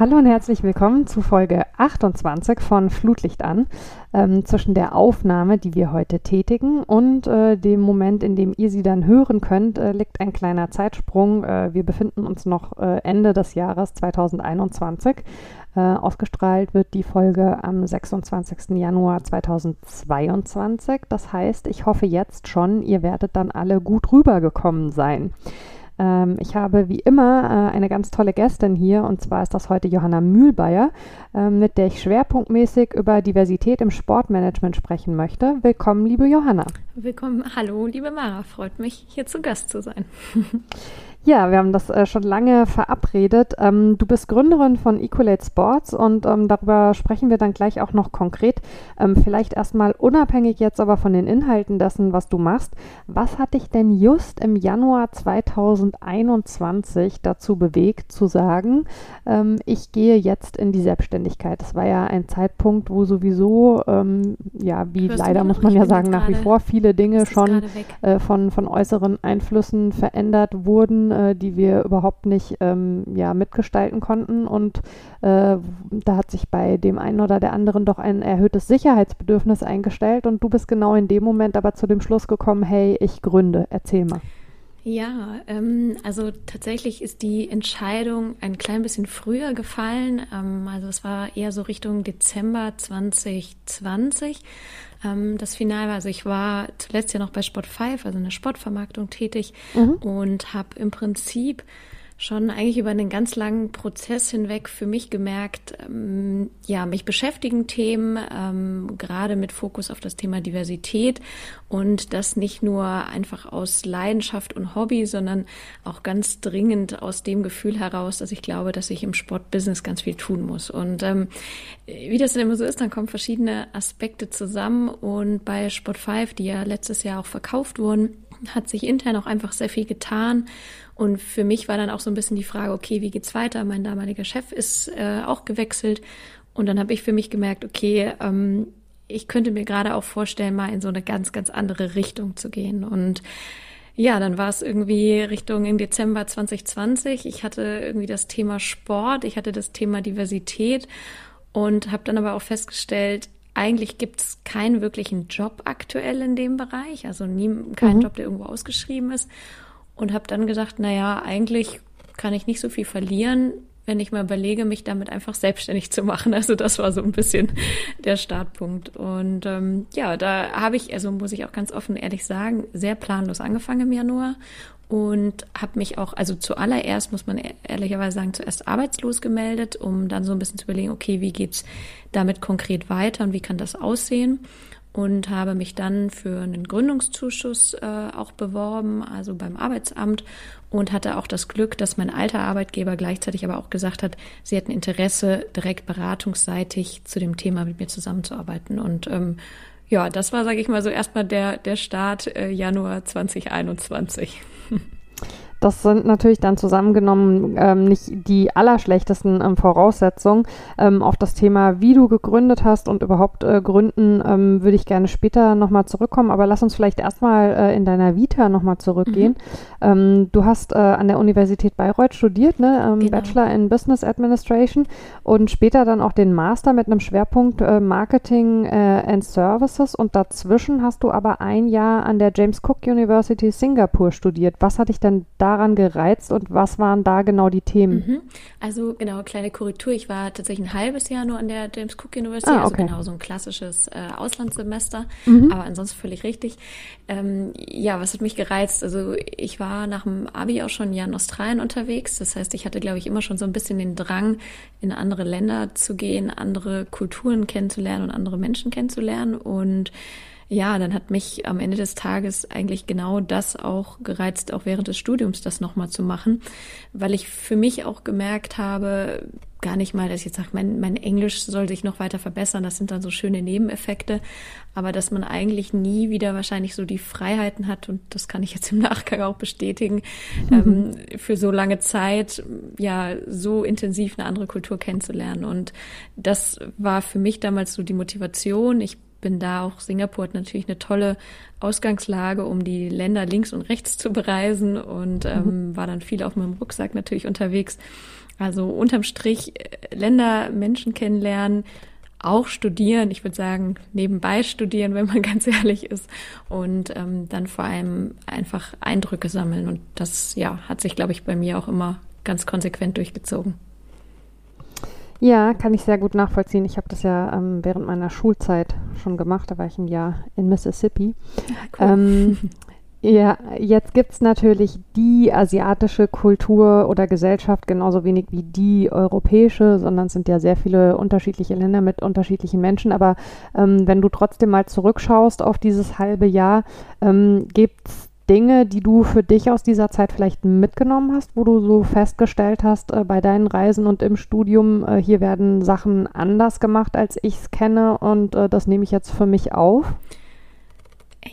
Hallo und herzlich willkommen zu Folge 28 von Flutlicht an. Ähm, zwischen der Aufnahme, die wir heute tätigen, und äh, dem Moment, in dem ihr sie dann hören könnt, äh, liegt ein kleiner Zeitsprung. Äh, wir befinden uns noch äh, Ende des Jahres 2021. Äh, ausgestrahlt wird die Folge am 26. Januar 2022. Das heißt, ich hoffe jetzt schon, ihr werdet dann alle gut rübergekommen sein. Ähm, ich habe wie immer äh, eine ganz tolle Gästin hier und zwar ist das heute Johanna Mühlbayer, äh, mit der ich schwerpunktmäßig über Diversität im Sportmanagement sprechen möchte. Willkommen, liebe Johanna. Willkommen, hallo, liebe Mara, freut mich, hier zu Gast zu sein. Ja, wir haben das äh, schon lange verabredet. Ähm, du bist Gründerin von Equalate Sports und ähm, darüber sprechen wir dann gleich auch noch konkret. Ähm, vielleicht erstmal unabhängig jetzt aber von den Inhalten dessen, was du machst. Was hat dich denn just im Januar 2021 dazu bewegt, zu sagen, ähm, ich gehe jetzt in die Selbstständigkeit? Das war ja ein Zeitpunkt, wo sowieso, ähm, ja, wie Hörst leider muss man ja sagen, nach wie vor viele Dinge schon äh, von, von äußeren Einflüssen verändert wurden äh, die wir überhaupt nicht ähm, ja, mitgestalten konnten. Und äh, da hat sich bei dem einen oder der anderen doch ein erhöhtes Sicherheitsbedürfnis eingestellt. Und du bist genau in dem Moment aber zu dem Schluss gekommen, hey, ich gründe. Erzähl mal. Ja, ähm, also tatsächlich ist die Entscheidung ein klein bisschen früher gefallen. Ähm, also es war eher so Richtung Dezember 2020. Ähm, das Finale, also ich war zuletzt ja noch bei Sport 5, also in der Sportvermarktung tätig mhm. und habe im Prinzip schon eigentlich über einen ganz langen Prozess hinweg für mich gemerkt, ähm, ja, mich beschäftigen Themen, ähm, gerade mit Fokus auf das Thema Diversität und das nicht nur einfach aus Leidenschaft und Hobby, sondern auch ganz dringend aus dem Gefühl heraus, dass ich glaube, dass ich im Sportbusiness ganz viel tun muss. Und ähm, wie das denn immer so ist, dann kommen verschiedene Aspekte zusammen und bei Sport 5, die ja letztes Jahr auch verkauft wurden, hat sich intern auch einfach sehr viel getan und für mich war dann auch so ein bisschen die Frage, okay, wie geht's weiter? Mein damaliger Chef ist äh, auch gewechselt. Und dann habe ich für mich gemerkt, okay, ähm, ich könnte mir gerade auch vorstellen, mal in so eine ganz, ganz andere Richtung zu gehen. Und ja, dann war es irgendwie Richtung im Dezember 2020. Ich hatte irgendwie das Thema Sport, ich hatte das Thema Diversität und habe dann aber auch festgestellt, eigentlich gibt es keinen wirklichen Job aktuell in dem Bereich, also nie, keinen mhm. Job, der irgendwo ausgeschrieben ist und habe dann gedacht, naja, eigentlich kann ich nicht so viel verlieren, wenn ich mal überlege, mich damit einfach selbstständig zu machen. Also das war so ein bisschen der Startpunkt. Und ähm, ja, da habe ich, also muss ich auch ganz offen ehrlich sagen, sehr planlos angefangen im Januar und habe mich auch, also zuallererst muss man ehrlicherweise sagen, zuerst arbeitslos gemeldet, um dann so ein bisschen zu überlegen, okay, wie geht's damit konkret weiter und wie kann das aussehen? und habe mich dann für einen Gründungszuschuss äh, auch beworben, also beim Arbeitsamt und hatte auch das Glück, dass mein alter Arbeitgeber gleichzeitig aber auch gesagt hat, sie hätten Interesse, direkt beratungsseitig zu dem Thema mit mir zusammenzuarbeiten. Und ähm, ja, das war, sage ich mal, so erstmal der, der Start äh, Januar 2021. Das sind natürlich dann zusammengenommen ähm, nicht die allerschlechtesten ähm, Voraussetzungen. Ähm, auf das Thema, wie du gegründet hast und überhaupt äh, gründen, ähm, würde ich gerne später nochmal zurückkommen. Aber lass uns vielleicht erstmal äh, in deiner Vita nochmal zurückgehen. Mhm. Ähm, du hast äh, an der Universität Bayreuth studiert, ne? Ähm, genau. Bachelor in Business Administration und später dann auch den Master mit einem Schwerpunkt äh, Marketing äh, and Services. Und dazwischen hast du aber ein Jahr an der James Cook University Singapur studiert. Was hat dich denn da daran gereizt und was waren da genau die Themen? Mhm. Also genau, kleine Korrektur. Ich war tatsächlich ein halbes Jahr nur an der James Cook University, ah, also okay. also genau so ein klassisches äh, Auslandssemester, mhm. aber ansonsten völlig richtig. Ähm, ja, was hat mich gereizt? Also ich war nach dem Abi auch schon ein Jahr in Australien unterwegs. Das heißt, ich hatte, glaube ich, immer schon so ein bisschen den Drang, in andere Länder zu gehen, andere Kulturen kennenzulernen und andere Menschen kennenzulernen und ja, dann hat mich am Ende des Tages eigentlich genau das auch gereizt, auch während des Studiums das nochmal zu machen, weil ich für mich auch gemerkt habe, gar nicht mal, dass ich jetzt sage, mein, mein Englisch soll sich noch weiter verbessern, das sind dann so schöne Nebeneffekte, aber dass man eigentlich nie wieder wahrscheinlich so die Freiheiten hat, und das kann ich jetzt im Nachgang auch bestätigen, mhm. ähm, für so lange Zeit ja so intensiv eine andere Kultur kennenzulernen. Und das war für mich damals so die Motivation. Ich bin da auch, Singapur hat natürlich eine tolle Ausgangslage, um die Länder links und rechts zu bereisen und ähm, mhm. war dann viel auf meinem Rucksack natürlich unterwegs. Also unterm Strich äh, Länder, Menschen kennenlernen, auch studieren, ich würde sagen, nebenbei studieren, wenn man ganz ehrlich ist. Und ähm, dann vor allem einfach Eindrücke sammeln. Und das ja, hat sich, glaube ich, bei mir auch immer ganz konsequent durchgezogen. Ja, kann ich sehr gut nachvollziehen. Ich habe das ja ähm, während meiner Schulzeit schon gemacht. Da war ich ein Jahr in Mississippi. Ja, cool. ähm, ja, jetzt gibt es natürlich die asiatische Kultur oder Gesellschaft genauso wenig wie die europäische, sondern es sind ja sehr viele unterschiedliche Länder mit unterschiedlichen Menschen. Aber ähm, wenn du trotzdem mal zurückschaust auf dieses halbe Jahr, ähm, gibt es Dinge, die du für dich aus dieser Zeit vielleicht mitgenommen hast, wo du so festgestellt hast äh, bei deinen Reisen und im Studium, äh, hier werden Sachen anders gemacht, als ich es kenne und äh, das nehme ich jetzt für mich auf?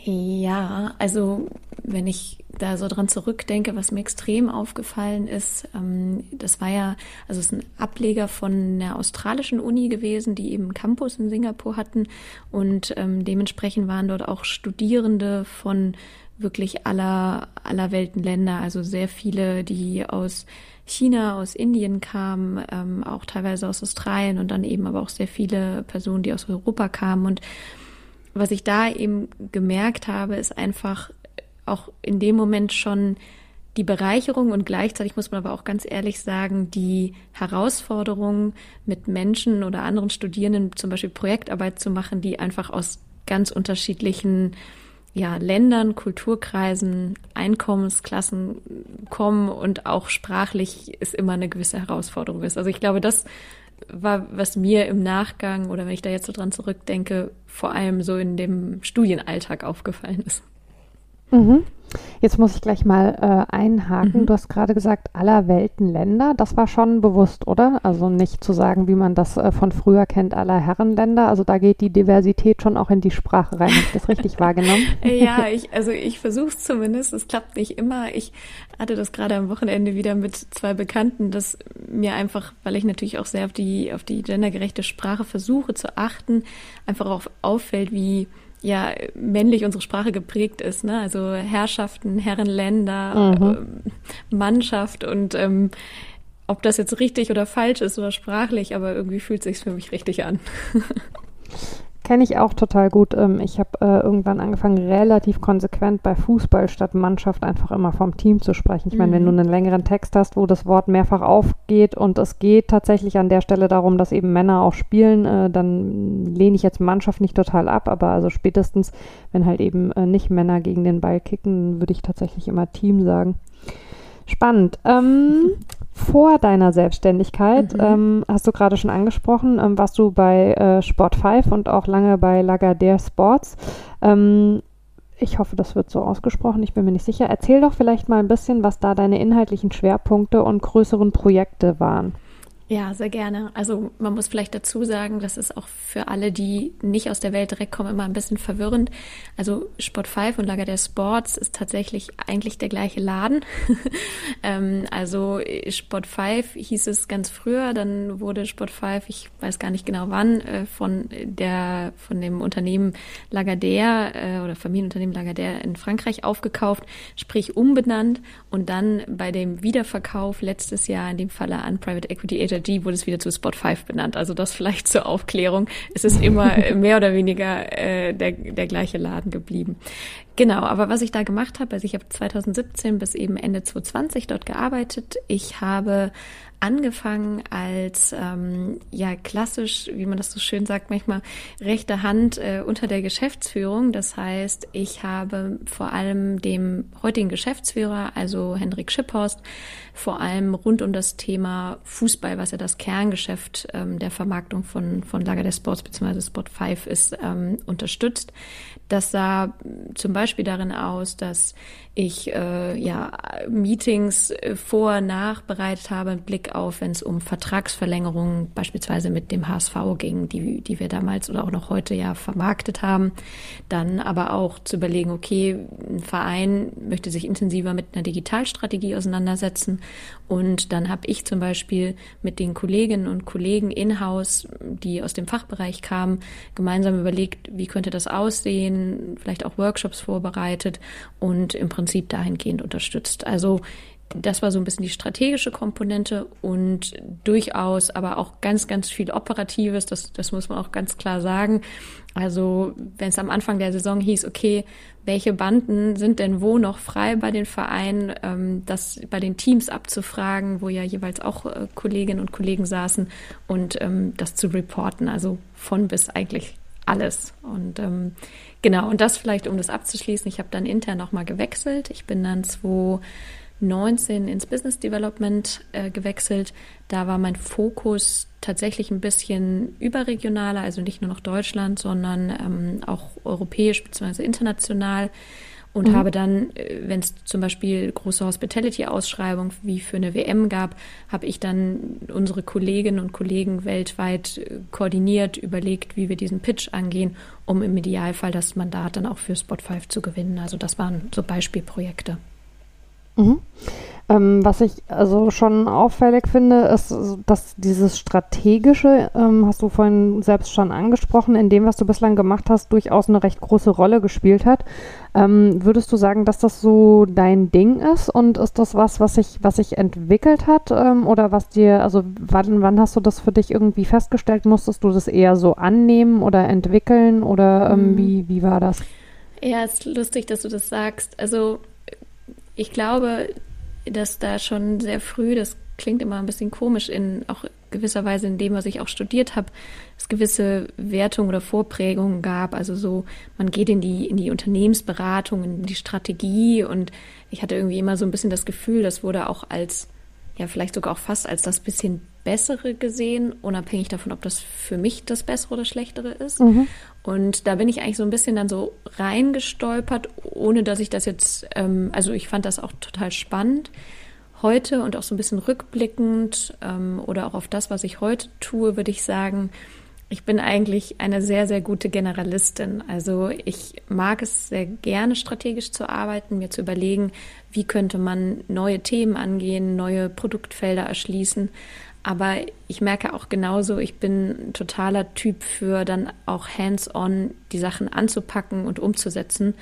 Ja, also wenn ich da so dran zurückdenke, was mir extrem aufgefallen ist, ähm, das war ja, also es ist ein Ableger von der australischen Uni gewesen, die eben Campus in Singapur hatten und ähm, dementsprechend waren dort auch Studierende von wirklich aller, aller Weltenländer, also sehr viele, die aus China, aus Indien kamen, ähm, auch teilweise aus Australien und dann eben aber auch sehr viele Personen, die aus Europa kamen. Und was ich da eben gemerkt habe, ist einfach auch in dem Moment schon die Bereicherung und gleichzeitig muss man aber auch ganz ehrlich sagen, die Herausforderung mit Menschen oder anderen Studierenden zum Beispiel Projektarbeit zu machen, die einfach aus ganz unterschiedlichen ja, Ländern, Kulturkreisen, Einkommensklassen kommen und auch sprachlich ist immer eine gewisse Herausforderung ist. Also ich glaube, das war, was mir im Nachgang oder wenn ich da jetzt so dran zurückdenke, vor allem so in dem Studienalltag aufgefallen ist. Mhm. Jetzt muss ich gleich mal äh, einhaken. Mhm. Du hast gerade gesagt, aller Welten Länder. Das war schon bewusst, oder? Also nicht zu sagen, wie man das äh, von früher kennt, aller Herrenländer. Also da geht die Diversität schon auch in die Sprache rein. Habe ich das richtig wahrgenommen? ja, ich, also ich versuche es zumindest. Es klappt nicht immer. Ich hatte das gerade am Wochenende wieder mit zwei Bekannten, dass mir einfach, weil ich natürlich auch sehr auf die, auf die gendergerechte Sprache versuche zu achten, einfach auch auffällt, wie ja männlich unsere Sprache geprägt ist, ne? Also Herrschaften, Herrenländer, mhm. äh, Mannschaft und ähm, ob das jetzt richtig oder falsch ist oder sprachlich, aber irgendwie fühlt es sich für mich richtig an. Kenne ich auch total gut. Ähm, ich habe äh, irgendwann angefangen, relativ konsequent bei Fußball statt Mannschaft einfach immer vom Team zu sprechen. Ich meine, wenn du mhm. einen längeren Text hast, wo das Wort mehrfach aufgeht und es geht tatsächlich an der Stelle darum, dass eben Männer auch spielen, äh, dann lehne ich jetzt Mannschaft nicht total ab, aber also spätestens, wenn halt eben äh, nicht Männer gegen den Ball kicken, würde ich tatsächlich immer Team sagen. Spannend. Ähm, vor deiner Selbstständigkeit, mhm. ähm, hast du gerade schon angesprochen, ähm, warst du bei äh, Sport 5 und auch lange bei Lagardère Sports. Ähm, ich hoffe, das wird so ausgesprochen, ich bin mir nicht sicher. Erzähl doch vielleicht mal ein bisschen, was da deine inhaltlichen Schwerpunkte und größeren Projekte waren. Ja, sehr gerne. Also man muss vielleicht dazu sagen, das ist auch für alle, die nicht aus der Welt direkt kommen, immer ein bisschen verwirrend. Also Sport 5 und Lager der Sports ist tatsächlich eigentlich der gleiche Laden. ähm, also Sport 5 hieß es ganz früher, dann wurde Sport 5, ich weiß gar nicht genau wann, äh, von der von dem Unternehmen Lagardère äh, oder Familienunternehmen Lagardère in Frankreich aufgekauft, sprich umbenannt und dann bei dem Wiederverkauf letztes Jahr in dem Falle an Private Equity Agent G wurde es wieder zu Spot 5 benannt. Also das vielleicht zur Aufklärung. Es ist immer mehr oder weniger äh, der, der gleiche Laden geblieben. Genau, aber was ich da gemacht habe, also ich habe 2017 bis eben Ende 2020 dort gearbeitet. Ich habe angefangen als ähm, ja klassisch, wie man das so schön sagt, manchmal rechte Hand äh, unter der Geschäftsführung. Das heißt, ich habe vor allem dem heutigen Geschäftsführer, also Hendrik Schipphorst, vor allem rund um das Thema Fußball, was ja das Kerngeschäft ähm, der Vermarktung von, von Lager der Sports bzw. Spot 5 ist, ähm, unterstützt. Das sah zum Beispiel darin aus, dass ich äh, ja Meetings äh, vor, nach bereitet habe, mit Blick auf, wenn es um Vertragsverlängerungen beispielsweise mit dem HSV ging, die, die wir damals oder auch noch heute ja vermarktet haben. Dann aber auch zu überlegen, okay, ein Verein möchte sich intensiver mit einer Digitalstrategie auseinandersetzen. Und dann habe ich zum Beispiel mit den Kolleginnen und Kollegen in-house, die aus dem Fachbereich kamen, gemeinsam überlegt, wie könnte das aussehen, vielleicht auch Workshops vorbereitet und im Prinzip dahingehend unterstützt. Also das war so ein bisschen die strategische Komponente und durchaus aber auch ganz, ganz viel Operatives, das, das muss man auch ganz klar sagen. Also wenn es am Anfang der Saison hieß, okay, welche Banden sind denn wo noch frei bei den Vereinen, ähm, das bei den Teams abzufragen, wo ja jeweils auch äh, Kolleginnen und Kollegen saßen und ähm, das zu reporten, also von bis eigentlich alles. Und ähm, genau, und das vielleicht, um das abzuschließen, ich habe dann intern nochmal gewechselt. Ich bin dann 2019 ins Business Development äh, gewechselt. Da war mein Fokus tatsächlich ein bisschen überregionaler, also nicht nur noch Deutschland, sondern ähm, auch europäisch bzw. international und mhm. habe dann, äh, wenn es zum Beispiel große Hospitality-Ausschreibungen wie für eine WM gab, habe ich dann unsere Kolleginnen und Kollegen weltweit äh, koordiniert, überlegt, wie wir diesen Pitch angehen, um im Idealfall das Mandat dann auch für Spot 5 zu gewinnen. Also das waren so Beispielprojekte. Mhm. Ähm, was ich also schon auffällig finde, ist, dass dieses strategische, ähm, hast du vorhin selbst schon angesprochen, in dem, was du bislang gemacht hast, durchaus eine recht große Rolle gespielt hat. Ähm, würdest du sagen, dass das so dein Ding ist und ist das was, was sich, was sich entwickelt hat ähm, oder was dir, also wann, wann hast du das für dich irgendwie festgestellt? Musstest du das eher so annehmen oder entwickeln oder ähm, mhm. wie, wie war das? Ja, es ist lustig, dass du das sagst. Also ich glaube, dass da schon sehr früh, das klingt immer ein bisschen komisch, in auch gewisser Weise in dem, was ich auch studiert habe, es gewisse Wertungen oder Vorprägungen gab. Also so, man geht in die, in die Unternehmensberatung, in die Strategie und ich hatte irgendwie immer so ein bisschen das Gefühl, das wurde auch als, ja, vielleicht sogar auch fast als das bisschen Bessere gesehen, unabhängig davon, ob das für mich das Bessere oder Schlechtere ist. Mhm. Und da bin ich eigentlich so ein bisschen dann so reingestolpert, ohne dass ich das jetzt, ähm, also ich fand das auch total spannend heute und auch so ein bisschen rückblickend ähm, oder auch auf das, was ich heute tue, würde ich sagen, ich bin eigentlich eine sehr, sehr gute Generalistin. Also ich mag es sehr gerne strategisch zu arbeiten, mir zu überlegen, wie könnte man neue Themen angehen, neue Produktfelder erschließen. Aber ich merke auch genauso, ich bin ein totaler Typ für dann auch hands-on die Sachen anzupacken und umzusetzen.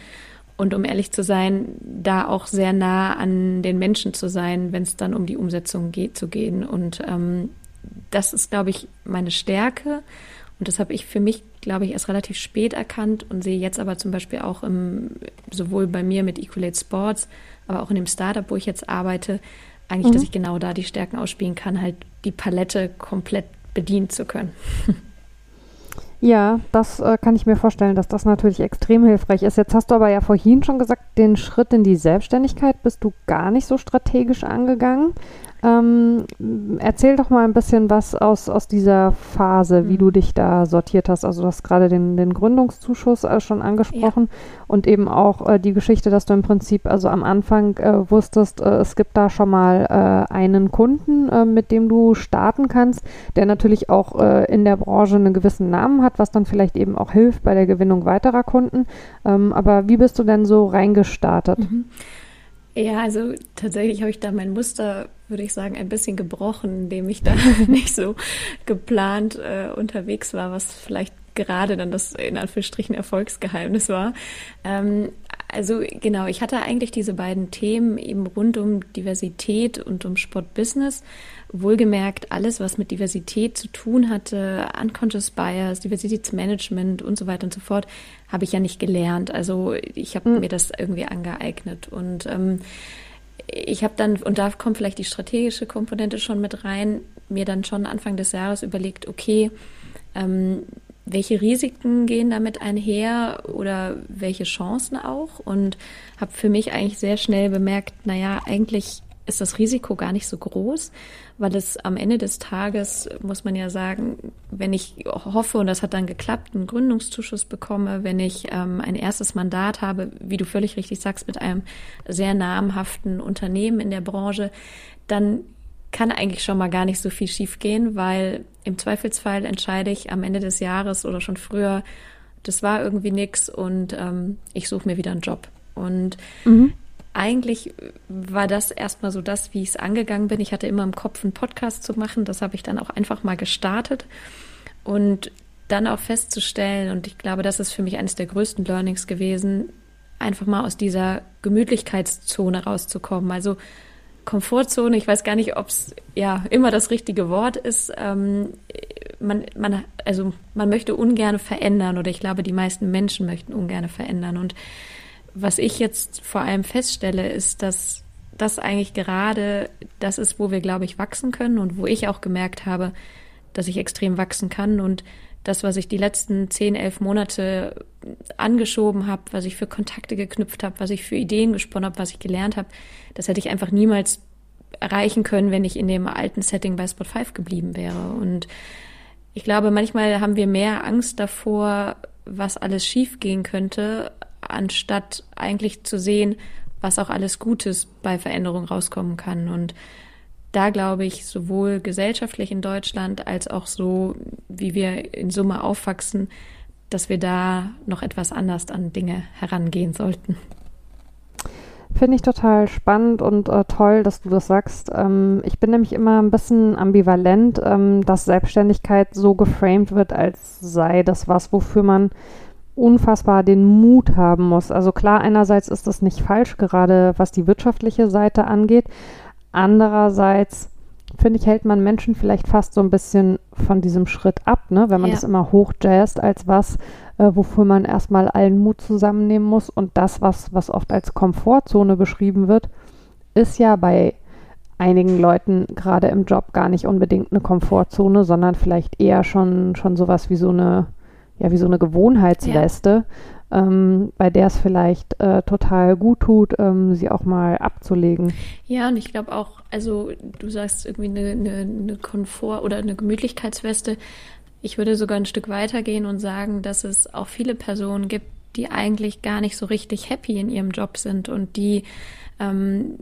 Und um ehrlich zu sein, da auch sehr nah an den Menschen zu sein, wenn es dann um die Umsetzung geht, zu gehen. Und ähm, das ist, glaube ich, meine Stärke. Und das habe ich für mich, glaube ich, erst relativ spät erkannt und sehe jetzt aber zum Beispiel auch im, sowohl bei mir mit Equalate Sports, aber auch in dem Startup, wo ich jetzt arbeite, eigentlich, mhm. dass ich genau da die Stärken ausspielen kann, halt die Palette komplett bedienen zu können. Ja, das äh, kann ich mir vorstellen, dass das natürlich extrem hilfreich ist. Jetzt hast du aber ja vorhin schon gesagt, den Schritt in die Selbstständigkeit bist du gar nicht so strategisch angegangen. Ähm, erzähl doch mal ein bisschen was aus, aus dieser Phase, wie mhm. du dich da sortiert hast. Also du hast gerade den, den Gründungszuschuss äh, schon angesprochen ja. und eben auch äh, die Geschichte, dass du im Prinzip also am Anfang äh, wusstest, äh, es gibt da schon mal äh, einen Kunden, äh, mit dem du starten kannst, der natürlich auch in der Branche einen gewissen Namen hat, was dann vielleicht eben auch hilft bei der Gewinnung weiterer Kunden. Ähm, aber wie bist du denn so reingestartet? Mhm. Ja, also tatsächlich habe ich da mein Muster, würde ich sagen, ein bisschen gebrochen, indem ich da nicht so geplant äh, unterwegs war, was vielleicht gerade dann das in Anführungsstrichen Erfolgsgeheimnis war. Ähm, also genau, ich hatte eigentlich diese beiden Themen eben rund um Diversität und um Sportbusiness. Wohlgemerkt, alles, was mit Diversität zu tun hatte, Unconscious Bias, Diversitätsmanagement und so weiter und so fort, habe ich ja nicht gelernt. Also ich habe mhm. mir das irgendwie angeeignet. Und ähm, ich habe dann, und da kommt vielleicht die strategische Komponente schon mit rein, mir dann schon Anfang des Jahres überlegt, okay, ähm, welche Risiken gehen damit einher oder welche Chancen auch und habe für mich eigentlich sehr schnell bemerkt, naja, eigentlich ist das Risiko gar nicht so groß, weil es am Ende des Tages, muss man ja sagen, wenn ich hoffe, und das hat dann geklappt, einen Gründungszuschuss bekomme, wenn ich ähm, ein erstes Mandat habe, wie du völlig richtig sagst, mit einem sehr namhaften Unternehmen in der Branche, dann kann eigentlich schon mal gar nicht so viel schiefgehen, weil im Zweifelsfall entscheide ich am Ende des Jahres oder schon früher, das war irgendwie nix und ähm, ich suche mir wieder einen Job. Und mhm. Eigentlich war das erstmal so das, wie ich es angegangen bin. Ich hatte immer im Kopf, einen Podcast zu machen. Das habe ich dann auch einfach mal gestartet. Und dann auch festzustellen, und ich glaube, das ist für mich eines der größten Learnings gewesen, einfach mal aus dieser Gemütlichkeitszone rauszukommen. Also Komfortzone, ich weiß gar nicht, ob es ja immer das richtige Wort ist. Ähm, man, man, also man möchte ungern verändern oder ich glaube, die meisten Menschen möchten ungern verändern. Und was ich jetzt vor allem feststelle, ist, dass das eigentlich gerade das ist, wo wir, glaube ich, wachsen können und wo ich auch gemerkt habe, dass ich extrem wachsen kann und das, was ich die letzten zehn, elf Monate angeschoben habe, was ich für Kontakte geknüpft habe, was ich für Ideen gesponnen habe, was ich gelernt habe, das hätte ich einfach niemals erreichen können, wenn ich in dem alten Setting bei Spot 5 geblieben wäre. Und ich glaube, manchmal haben wir mehr Angst davor, was alles schiefgehen könnte, anstatt eigentlich zu sehen, was auch alles Gutes bei Veränderung rauskommen kann. Und da glaube ich, sowohl gesellschaftlich in Deutschland als auch so, wie wir in Summe aufwachsen, dass wir da noch etwas anders an Dinge herangehen sollten. Finde ich total spannend und äh, toll, dass du das sagst. Ähm, ich bin nämlich immer ein bisschen ambivalent, ähm, dass Selbstständigkeit so geframed wird, als sei das was, wofür man unfassbar den Mut haben muss. Also klar, einerseits ist das nicht falsch, gerade was die wirtschaftliche Seite angeht. Andererseits finde ich, hält man Menschen vielleicht fast so ein bisschen von diesem Schritt ab, ne? wenn man ja. das immer hochjazzt als was, äh, wofür man erstmal allen Mut zusammennehmen muss. Und das, was, was oft als Komfortzone beschrieben wird, ist ja bei einigen Leuten gerade im Job gar nicht unbedingt eine Komfortzone, sondern vielleicht eher schon, schon sowas wie so eine ja wie so eine Gewohnheitsweste, ja. ähm, bei der es vielleicht äh, total gut tut, ähm, sie auch mal abzulegen. Ja, und ich glaube auch, also du sagst irgendwie eine, eine, eine Komfort- oder eine Gemütlichkeitsweste. Ich würde sogar ein Stück weitergehen und sagen, dass es auch viele Personen gibt, die eigentlich gar nicht so richtig happy in ihrem Job sind und die ähm,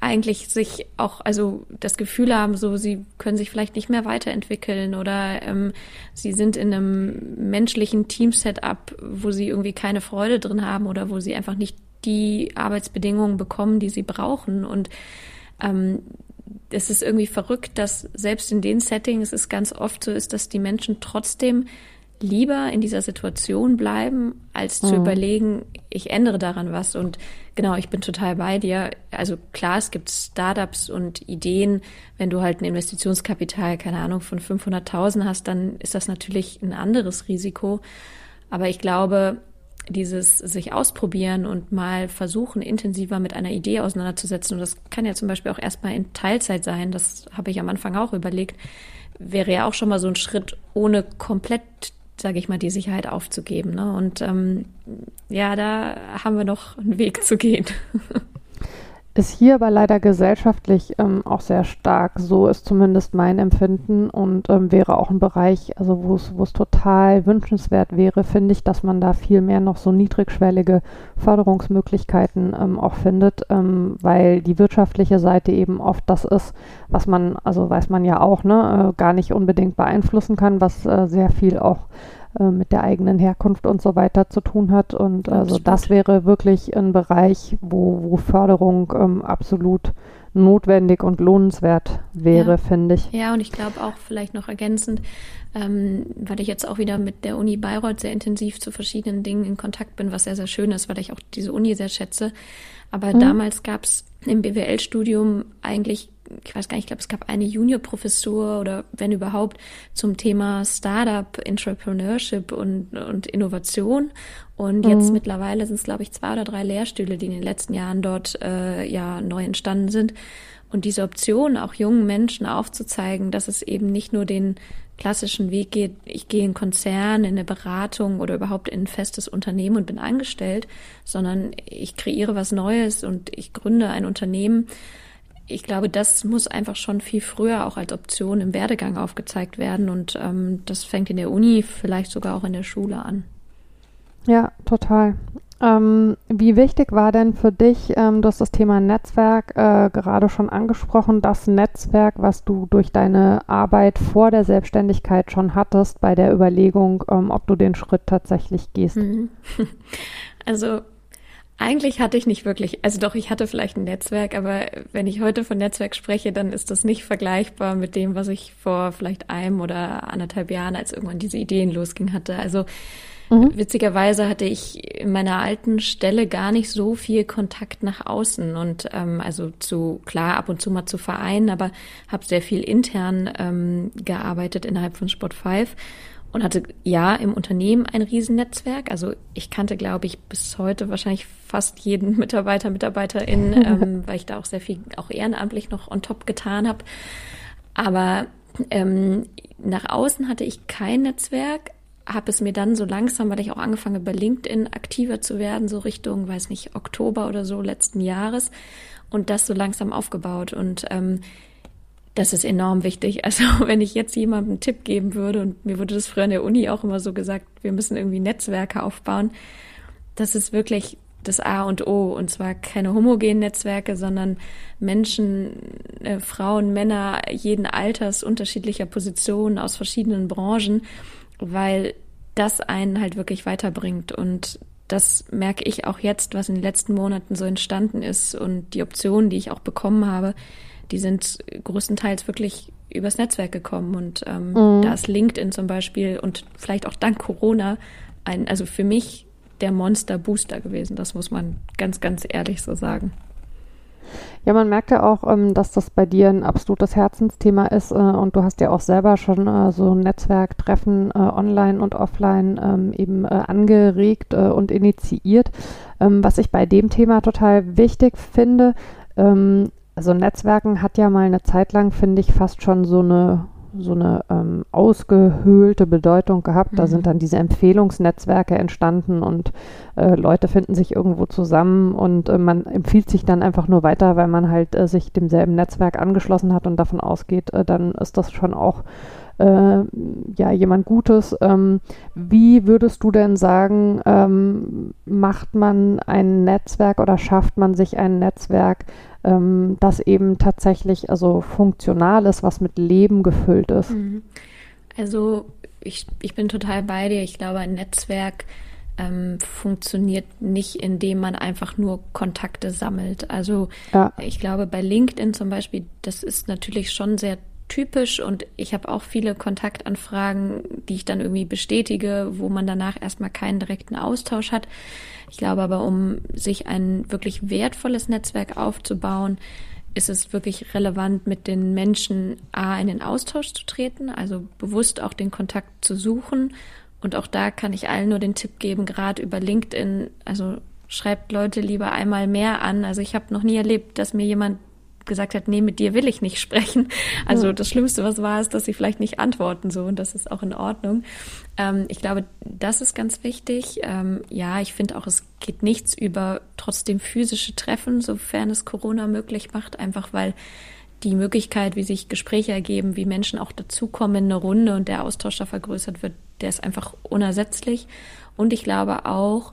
eigentlich sich auch, also das Gefühl haben, so sie können sich vielleicht nicht mehr weiterentwickeln oder ähm, sie sind in einem menschlichen Team-Setup, wo sie irgendwie keine Freude drin haben oder wo sie einfach nicht die Arbeitsbedingungen bekommen, die sie brauchen. Und ähm, es ist irgendwie verrückt, dass selbst in den Settings es ganz oft so ist, dass die Menschen trotzdem lieber in dieser Situation bleiben, als zu mhm. überlegen, ich ändere daran was. Und genau, ich bin total bei dir. Also klar, es gibt Startups und Ideen. Wenn du halt ein Investitionskapital, keine Ahnung, von 500.000 hast, dann ist das natürlich ein anderes Risiko. Aber ich glaube, dieses sich ausprobieren und mal versuchen, intensiver mit einer Idee auseinanderzusetzen, und das kann ja zum Beispiel auch erstmal in Teilzeit sein, das habe ich am Anfang auch überlegt, wäre ja auch schon mal so ein Schritt, ohne komplett sage ich mal, die Sicherheit aufzugeben. Ne? Und ähm, ja, da haben wir noch einen Weg zu gehen. Ist hier aber leider gesellschaftlich ähm, auch sehr stark. So ist zumindest mein Empfinden und ähm, wäre auch ein Bereich, also wo es total wünschenswert wäre, finde ich, dass man da viel mehr noch so niedrigschwellige Förderungsmöglichkeiten ähm, auch findet, ähm, weil die wirtschaftliche Seite eben oft das ist, was man, also weiß man ja auch, ne, äh, gar nicht unbedingt beeinflussen kann, was äh, sehr viel auch äh, mit der eigenen Herkunft und so weiter zu tun hat. Und absolut. also das wäre wirklich ein Bereich, wo, wo Förderung ähm, absolut notwendig und lohnenswert wäre, ja. finde ich. Ja, und ich glaube auch vielleicht noch ergänzend, ähm, weil ich jetzt auch wieder mit der Uni Bayreuth sehr intensiv zu verschiedenen Dingen in Kontakt bin, was sehr, sehr schön ist, weil ich auch diese Uni sehr schätze. Aber mhm. damals gab es im BWL-Studium eigentlich ich weiß gar nicht, ich glaube, es gab eine Juniorprofessur oder wenn überhaupt zum Thema Startup, Entrepreneurship und, und Innovation. Und mhm. jetzt mittlerweile sind es, glaube ich, zwei oder drei Lehrstühle, die in den letzten Jahren dort äh, ja neu entstanden sind. Und diese Option, auch jungen Menschen aufzuzeigen, dass es eben nicht nur den klassischen Weg geht, ich gehe in Konzern, in eine Beratung oder überhaupt in ein festes Unternehmen und bin angestellt, sondern ich kreiere was Neues und ich gründe ein Unternehmen, ich glaube, das muss einfach schon viel früher auch als Option im Werdegang aufgezeigt werden und ähm, das fängt in der Uni, vielleicht sogar auch in der Schule an. Ja, total. Ähm, wie wichtig war denn für dich, ähm, du hast das Thema Netzwerk äh, gerade schon angesprochen, das Netzwerk, was du durch deine Arbeit vor der Selbstständigkeit schon hattest, bei der Überlegung, ähm, ob du den Schritt tatsächlich gehst? Mhm. Also eigentlich hatte ich nicht wirklich, also doch, ich hatte vielleicht ein Netzwerk, aber wenn ich heute von Netzwerk spreche, dann ist das nicht vergleichbar mit dem, was ich vor vielleicht einem oder anderthalb Jahren, als irgendwann diese Ideen losging, hatte. Also Mhm. Witzigerweise hatte ich in meiner alten Stelle gar nicht so viel Kontakt nach außen und ähm, also zu klar ab und zu mal zu Vereinen, aber habe sehr viel intern ähm, gearbeitet innerhalb von Sport 5 und hatte ja im Unternehmen ein Riesennetzwerk. Also ich kannte, glaube ich, bis heute wahrscheinlich fast jeden Mitarbeiter, Mitarbeiterin, ähm, weil ich da auch sehr viel auch ehrenamtlich noch on top getan habe. Aber ähm, nach außen hatte ich kein Netzwerk, habe es mir dann so langsam, weil ich auch angefangen habe, bei LinkedIn aktiver zu werden, so Richtung, weiß nicht, Oktober oder so letzten Jahres und das so langsam aufgebaut. Und ähm, das ist enorm wichtig. Also wenn ich jetzt jemandem einen Tipp geben würde, und mir wurde das früher in der Uni auch immer so gesagt, wir müssen irgendwie Netzwerke aufbauen, das ist wirklich das A und O. Und zwar keine homogenen Netzwerke, sondern Menschen, äh, Frauen, Männer jeden Alters, unterschiedlicher Positionen aus verschiedenen Branchen, weil das einen halt wirklich weiterbringt. Und das merke ich auch jetzt, was in den letzten Monaten so entstanden ist und die Optionen, die ich auch bekommen habe, die sind größtenteils wirklich übers Netzwerk gekommen. Und ähm, mhm. da ist LinkedIn zum Beispiel und vielleicht auch dank Corona ein, also für mich der Monster-Booster gewesen. Das muss man ganz, ganz ehrlich so sagen. Ja, man merkt ja auch, ähm, dass das bei dir ein absolutes Herzensthema ist äh, und du hast ja auch selber schon äh, so Netzwerktreffen äh, online und offline ähm, eben angeregt und initiiert. Ähm, was ich bei dem Thema total wichtig finde, also Netzwerken hat ja mal eine Zeit lang, finde ich, fast schon so eine so eine ähm, ausgehöhlte Bedeutung gehabt. Mhm. Da sind dann diese Empfehlungsnetzwerke entstanden und äh, Leute finden sich irgendwo zusammen und äh, man empfiehlt sich dann einfach nur weiter, weil man halt äh, sich demselben Netzwerk angeschlossen hat und davon ausgeht, äh, dann ist das schon auch äh, ja jemand Gutes. Ähm, wie würdest du denn sagen, ähm, macht man ein Netzwerk oder schafft man sich ein Netzwerk, ähm, das eben tatsächlich also funktional ist, was mit Leben gefüllt ist. Mhm. Also ich, ich bin total bei dir. Ich glaube, ein Netzwerk ähm, funktioniert nicht, indem man einfach nur Kontakte sammelt. Also ja. ich glaube, bei LinkedIn zum Beispiel, das ist natürlich schon sehr typisch und ich habe auch viele Kontaktanfragen, die ich dann irgendwie bestätige, wo man danach erstmal keinen direkten Austausch hat. Ich glaube aber, um sich ein wirklich wertvolles Netzwerk aufzubauen, ist es wirklich relevant, mit den Menschen A in den Austausch zu treten, also bewusst auch den Kontakt zu suchen. Und auch da kann ich allen nur den Tipp geben, gerade über LinkedIn, also schreibt Leute lieber einmal mehr an. Also ich habe noch nie erlebt, dass mir jemand gesagt hat, nee, mit dir will ich nicht sprechen. Also das Schlimmste, was war, ist, dass sie vielleicht nicht antworten so und das ist auch in Ordnung. Ähm, ich glaube, das ist ganz wichtig. Ähm, ja, ich finde auch, es geht nichts über trotzdem physische Treffen, sofern es Corona möglich macht, einfach weil die Möglichkeit, wie sich Gespräche ergeben, wie Menschen auch dazukommen in eine Runde und der Austausch da vergrößert wird, der ist einfach unersetzlich. Und ich glaube auch,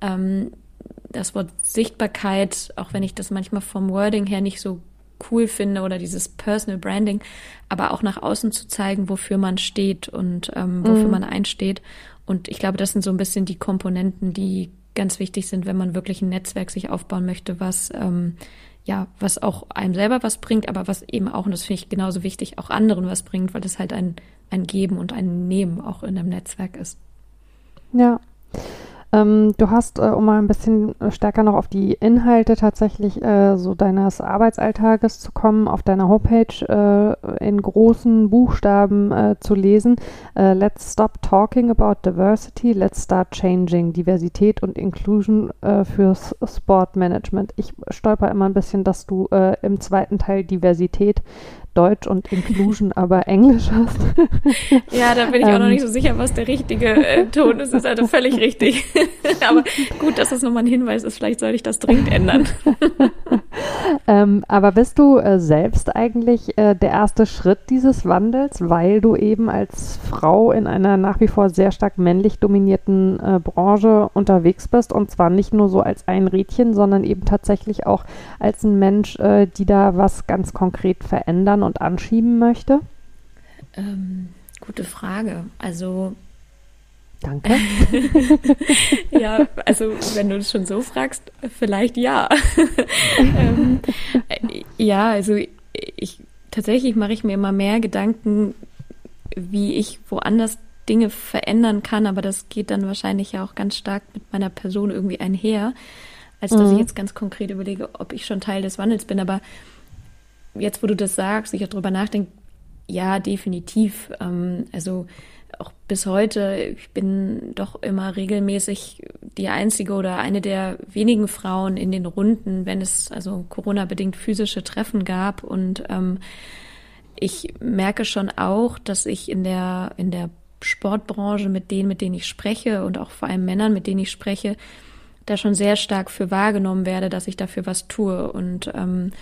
ähm, das Wort Sichtbarkeit, auch wenn ich das manchmal vom Wording her nicht so cool finde oder dieses Personal Branding, aber auch nach außen zu zeigen, wofür man steht und ähm, wofür mhm. man einsteht. Und ich glaube, das sind so ein bisschen die Komponenten, die ganz wichtig sind, wenn man wirklich ein Netzwerk sich aufbauen möchte, was ähm, ja, was auch einem selber was bringt, aber was eben auch, und das finde ich genauso wichtig, auch anderen was bringt, weil das halt ein, ein Geben und ein Nehmen auch in einem Netzwerk ist. Ja. Ähm, du hast, äh, um mal ein bisschen stärker noch auf die Inhalte tatsächlich äh, so deines Arbeitsalltages zu kommen, auf deiner Homepage äh, in großen Buchstaben äh, zu lesen. Äh, let's stop talking about diversity, let's start changing. Diversität und Inclusion äh, fürs Sportmanagement. Ich stolper immer ein bisschen, dass du im zweiten Teil Diversität Deutsch und Inclusion aber Englisch hast. ja, da bin ich auch noch nicht so sicher, was der richtige äh, Ton ist. Das ist also völlig richtig. aber gut, dass das nochmal ein Hinweis ist. Vielleicht sollte ich das dringend ändern. ähm, aber bist du äh, selbst eigentlich äh, der erste Schritt dieses Wandels, weil du eben als Frau in einer nach wie vor sehr stark männlich dominierten äh, Branche unterwegs bist und zwar nicht nur so als ein Rädchen, sondern eben tatsächlich auch als ein Mensch, äh, die da was ganz konkret verändern und anschieben möchte? Ähm, gute Frage. Also Danke. ja, also wenn du es schon so fragst, vielleicht ja. ähm, ja, also ich tatsächlich mache ich mir immer mehr Gedanken, wie ich woanders Dinge verändern kann, aber das geht dann wahrscheinlich ja auch ganz stark mit meiner Person irgendwie einher, als dass mhm. ich jetzt ganz konkret überlege, ob ich schon Teil des Wandels bin. Aber jetzt, wo du das sagst, ich auch drüber nachdenke, ja, definitiv. Ähm, also auch bis heute, ich bin doch immer regelmäßig die einzige oder eine der wenigen Frauen in den Runden, wenn es also Corona-bedingt physische Treffen gab. Und ähm, ich merke schon auch, dass ich in der, in der Sportbranche mit denen, mit denen ich spreche und auch vor allem Männern, mit denen ich spreche, da schon sehr stark für wahrgenommen werde, dass ich dafür was tue. Und ähm,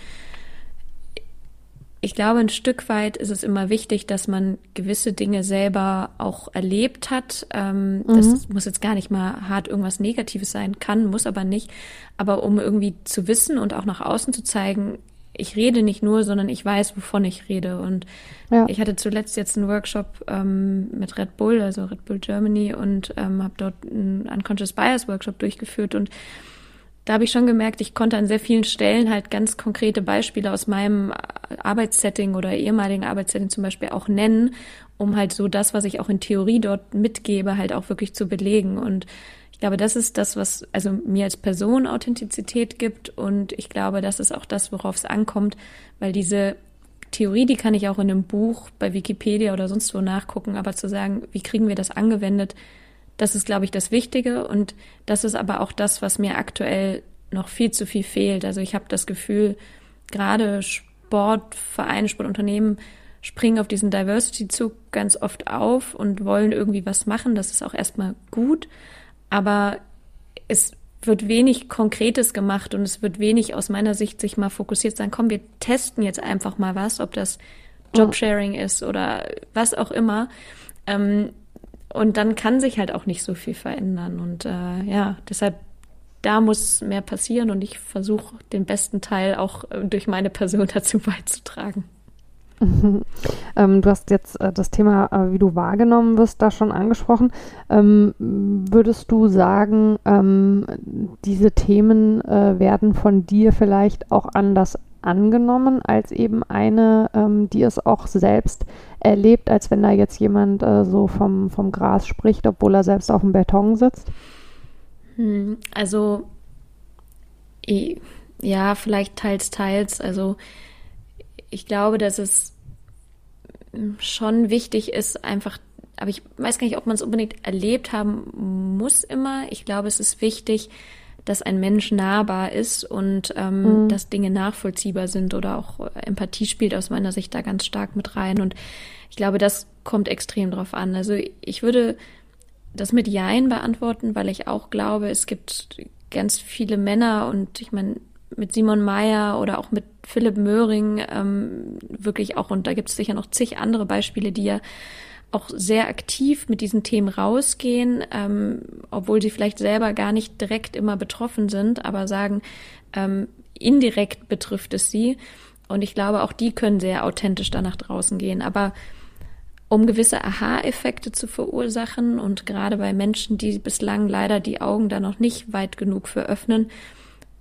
ich glaube, ein Stück weit ist es immer wichtig, dass man gewisse Dinge selber auch erlebt hat. Ähm, mhm. Das muss jetzt gar nicht mal hart irgendwas Negatives sein, kann, muss aber nicht. Aber um irgendwie zu wissen und auch nach außen zu zeigen, ich rede nicht nur, sondern ich weiß, wovon ich rede. Und ja. ich hatte zuletzt jetzt einen Workshop ähm, mit Red Bull, also Red Bull Germany, und ähm, habe dort einen Unconscious Bias Workshop durchgeführt und da habe ich schon gemerkt, ich konnte an sehr vielen Stellen halt ganz konkrete Beispiele aus meinem Arbeitssetting oder ehemaligen Arbeitssetting zum Beispiel auch nennen, um halt so das, was ich auch in Theorie dort mitgebe, halt auch wirklich zu belegen. Und ich glaube, das ist das, was also mir als Person Authentizität gibt. Und ich glaube, das ist auch das, worauf es ankommt, weil diese Theorie, die kann ich auch in einem Buch bei Wikipedia oder sonst wo nachgucken, aber zu sagen, wie kriegen wir das angewendet, das ist, glaube ich, das Wichtige und das ist aber auch das, was mir aktuell noch viel zu viel fehlt. Also ich habe das Gefühl, gerade Sportvereine, Sportunternehmen springen auf diesen Diversity-Zug ganz oft auf und wollen irgendwie was machen. Das ist auch erstmal gut, aber es wird wenig Konkretes gemacht und es wird wenig aus meiner Sicht sich mal fokussiert sein, komm, wir testen jetzt einfach mal was, ob das Jobsharing ist oder was auch immer. Ähm, und dann kann sich halt auch nicht so viel verändern. Und äh, ja, deshalb, da muss mehr passieren und ich versuche den besten Teil auch äh, durch meine Person dazu beizutragen. Ähm, du hast jetzt äh, das Thema, äh, wie du wahrgenommen wirst, da schon angesprochen. Ähm, würdest du sagen, ähm, diese Themen äh, werden von dir vielleicht auch anders angenommen als eben eine, ähm, die es auch selbst erlebt, als wenn da jetzt jemand äh, so vom, vom Gras spricht, obwohl er selbst auf dem Beton sitzt? Hm, also ja, vielleicht teils, teils. Also ich glaube, dass es schon wichtig ist, einfach, aber ich weiß gar nicht, ob man es unbedingt erlebt haben muss immer. Ich glaube, es ist wichtig, dass ein Mensch nahbar ist und ähm, mhm. dass Dinge nachvollziehbar sind oder auch Empathie spielt aus meiner Sicht da ganz stark mit rein. Und ich glaube, das kommt extrem drauf an. Also ich würde das mit Jein beantworten, weil ich auch glaube, es gibt ganz viele Männer und ich meine, mit Simon Meyer oder auch mit Philipp Möhring ähm, wirklich auch, und da gibt es sicher noch zig andere Beispiele, die ja auch sehr aktiv mit diesen Themen rausgehen, ähm, obwohl sie vielleicht selber gar nicht direkt immer betroffen sind, aber sagen, ähm, indirekt betrifft es sie. Und ich glaube, auch die können sehr authentisch da nach draußen gehen. Aber um gewisse Aha-Effekte zu verursachen und gerade bei Menschen, die bislang leider die Augen da noch nicht weit genug für öffnen,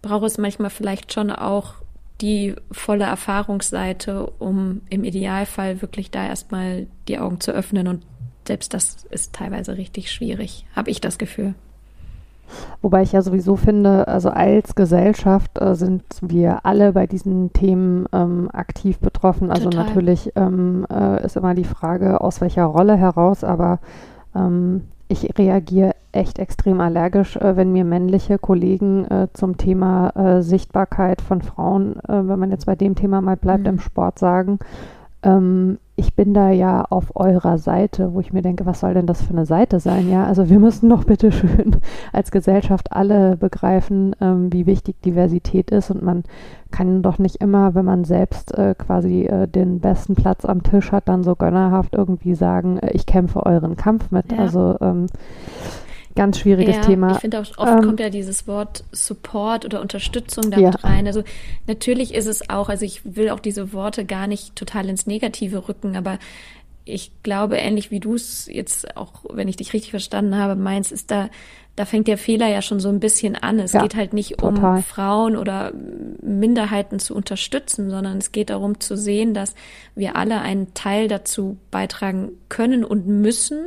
braucht es manchmal vielleicht schon auch die volle Erfahrungsseite, um im Idealfall wirklich da erstmal die Augen zu öffnen. Und selbst das ist teilweise richtig schwierig, habe ich das Gefühl. Wobei ich ja sowieso finde, also als Gesellschaft äh, sind wir alle bei diesen Themen ähm, aktiv betroffen. Also Total. natürlich ähm, äh, ist immer die Frage, aus welcher Rolle heraus, aber ähm, ich reagiere echt extrem allergisch, äh, wenn mir männliche Kollegen äh, zum Thema äh, Sichtbarkeit von Frauen, äh, wenn man jetzt bei dem Thema mal bleibt, mhm. im Sport sagen, ähm, ich bin da ja auf eurer Seite, wo ich mir denke, was soll denn das für eine Seite sein? Ja, also wir müssen doch bitte schön als Gesellschaft alle begreifen, ähm, wie wichtig Diversität ist und man kann doch nicht immer, wenn man selbst äh, quasi äh, den besten Platz am Tisch hat, dann so gönnerhaft irgendwie sagen, äh, ich kämpfe euren Kampf mit. Ja. Also ähm, ganz schwieriges ja, Thema. Ich finde auch oft ähm, kommt ja dieses Wort Support oder Unterstützung damit ja. rein. Also natürlich ist es auch, also ich will auch diese Worte gar nicht total ins Negative rücken, aber ich glaube, ähnlich wie du es jetzt auch, wenn ich dich richtig verstanden habe, meinst, ist da, da fängt der Fehler ja schon so ein bisschen an. Es ja, geht halt nicht total. um Frauen oder Minderheiten zu unterstützen, sondern es geht darum zu sehen, dass wir alle einen Teil dazu beitragen können und müssen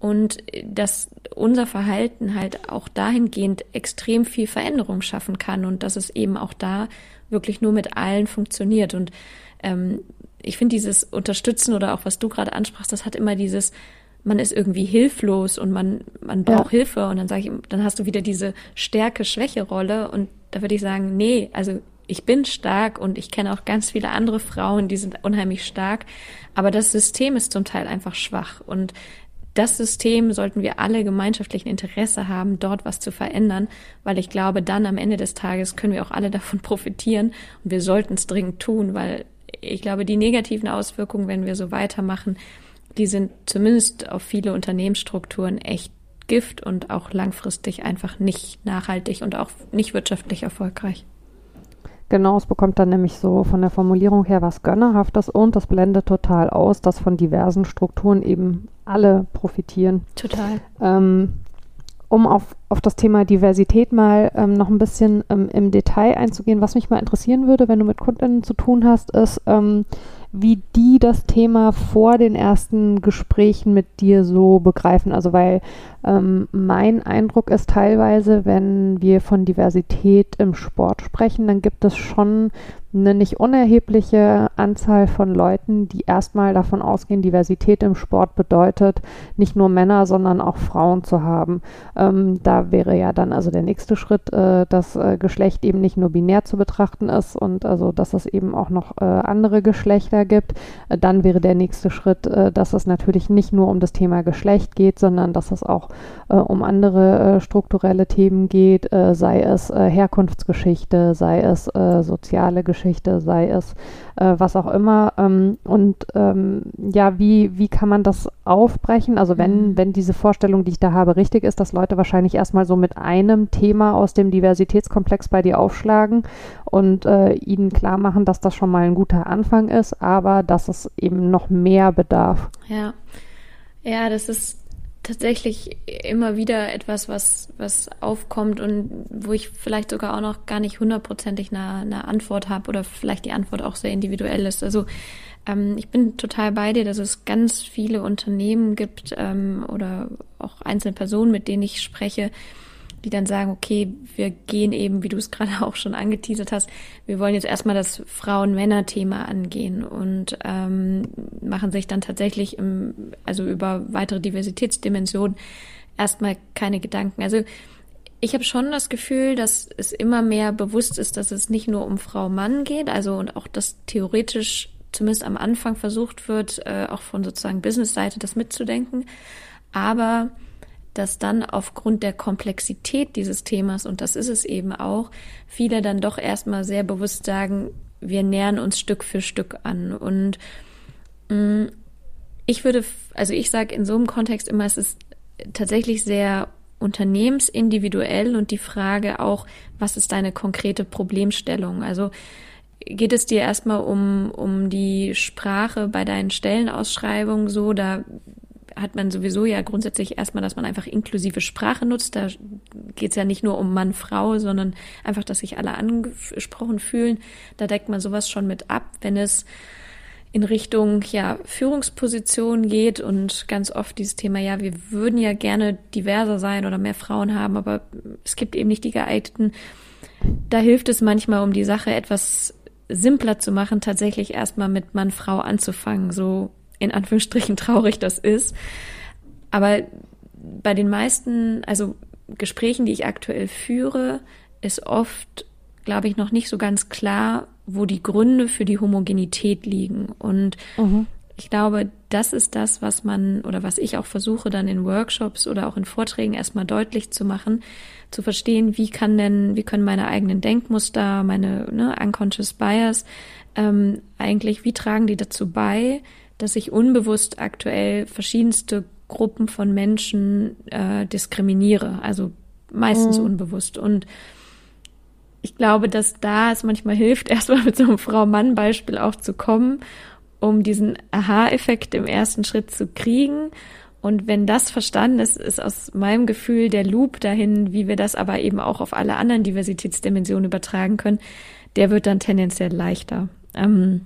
und dass unser Verhalten halt auch dahingehend extrem viel Veränderung schaffen kann und dass es eben auch da wirklich nur mit allen funktioniert. Und ähm, ich finde dieses Unterstützen oder auch was du gerade ansprachst, das hat immer dieses, man ist irgendwie hilflos und man, man braucht ja. Hilfe und dann sage ich, dann hast du wieder diese Stärke-Schwäche-Rolle und da würde ich sagen, nee, also ich bin stark und ich kenne auch ganz viele andere Frauen, die sind unheimlich stark, aber das System ist zum Teil einfach schwach und das System sollten wir alle gemeinschaftlichen Interesse haben, dort was zu verändern, weil ich glaube, dann am Ende des Tages können wir auch alle davon profitieren und wir sollten es dringend tun, weil ich glaube, die negativen Auswirkungen, wenn wir so weitermachen, die sind zumindest auf viele Unternehmensstrukturen echt Gift und auch langfristig einfach nicht nachhaltig und auch nicht wirtschaftlich erfolgreich. Genau, es bekommt dann nämlich so von der Formulierung her was Gönnerhaftes und das blendet total aus, dass von diversen Strukturen eben alle profitieren. Total. Ähm, um auf, auf das Thema Diversität mal ähm, noch ein bisschen ähm, im Detail einzugehen, was mich mal interessieren würde, wenn du mit Kundinnen zu tun hast, ist, ähm, wie die das Thema vor den ersten Gesprächen mit dir so begreifen. Also weil ähm, mein Eindruck ist teilweise, wenn wir von Diversität im Sport sprechen, dann gibt es schon eine nicht unerhebliche Anzahl von Leuten, die erstmal davon ausgehen, Diversität im Sport bedeutet, nicht nur Männer, sondern auch Frauen zu haben. Ähm, da wäre ja dann also der nächste Schritt, äh, dass äh, Geschlecht eben nicht nur binär zu betrachten ist und also, dass es eben auch noch äh, andere Geschlechter gibt. Äh, dann wäre der nächste Schritt, äh, dass es natürlich nicht nur um das Thema Geschlecht geht, sondern dass es auch äh, um andere strukturelle Themen geht, sei es Herkunftsgeschichte, sei es soziale Geschichte sei es was auch immer. Ähm, und ähm, ja, wie, wie kann man das aufbrechen? Also wenn, mhm. wenn diese Vorstellung, die ich da habe, richtig ist, dass Leute wahrscheinlich erstmal so mit einem Thema aus dem Diversitätskomplex bei dir aufschlagen und äh, ihnen klar machen, dass das schon mal ein guter Anfang ist, aber dass es eben noch mehr bedarf. Ja. Ja, das ist tatsächlich immer wieder etwas, was, was aufkommt und wo ich vielleicht sogar auch noch gar nicht hundertprozentig eine, eine Antwort habe oder vielleicht die Antwort auch sehr individuell ist. Also ähm, ich bin total bei dir, dass es ganz viele Unternehmen gibt ähm, oder auch einzelne Personen, mit denen ich spreche, die dann sagen, okay, wir gehen eben, wie du es gerade auch schon angeteasert hast, wir wollen jetzt erstmal das Frauen-Männer-Thema angehen und ähm, machen sich dann tatsächlich im, also über weitere Diversitätsdimensionen erstmal keine Gedanken. Also ich habe schon das Gefühl, dass es immer mehr bewusst ist, dass es nicht nur um Frau-Mann geht, also und auch dass theoretisch zumindest am Anfang versucht wird, äh, auch von sozusagen Business-Seite das mitzudenken. Aber dass dann aufgrund der Komplexität dieses Themas, und das ist es eben auch, viele dann doch erstmal sehr bewusst sagen, wir nähern uns Stück für Stück an. Und mh, mm, ich würde, also ich sage in so einem Kontext immer, es ist tatsächlich sehr unternehmensindividuell und die Frage auch, was ist deine konkrete Problemstellung? Also geht es dir erstmal um, um die Sprache bei deinen Stellenausschreibungen so, da hat man sowieso ja grundsätzlich erstmal, dass man einfach inklusive Sprache nutzt. Da geht es ja nicht nur um Mann, Frau, sondern einfach, dass sich alle angesprochen fühlen. Da deckt man sowas schon mit ab, wenn es in Richtung ja Führungspositionen geht und ganz oft dieses Thema ja wir würden ja gerne diverser sein oder mehr Frauen haben aber es gibt eben nicht die geeigneten da hilft es manchmal um die Sache etwas simpler zu machen tatsächlich erstmal mit Mann Frau anzufangen so in Anführungsstrichen traurig das ist. Aber bei den meisten, also Gesprächen, die ich aktuell führe, ist oft, glaube ich, noch nicht so ganz klar, wo die Gründe für die Homogenität liegen. Und mhm. ich glaube, das ist das, was man oder was ich auch versuche, dann in Workshops oder auch in Vorträgen erstmal deutlich zu machen, zu verstehen, wie kann denn, wie können meine eigenen Denkmuster, meine ne, unconscious bias ähm, eigentlich, wie tragen die dazu bei, dass ich unbewusst aktuell verschiedenste Gruppen von Menschen äh, diskriminiere, also meistens mhm. unbewusst. Und ich glaube, dass da es manchmal hilft, erstmal mit so einem Frau-Mann-Beispiel auch zu kommen um diesen Aha-Effekt im ersten Schritt zu kriegen. Und wenn das verstanden ist, ist aus meinem Gefühl der Loop dahin, wie wir das aber eben auch auf alle anderen Diversitätsdimensionen übertragen können, der wird dann tendenziell leichter. Ähm,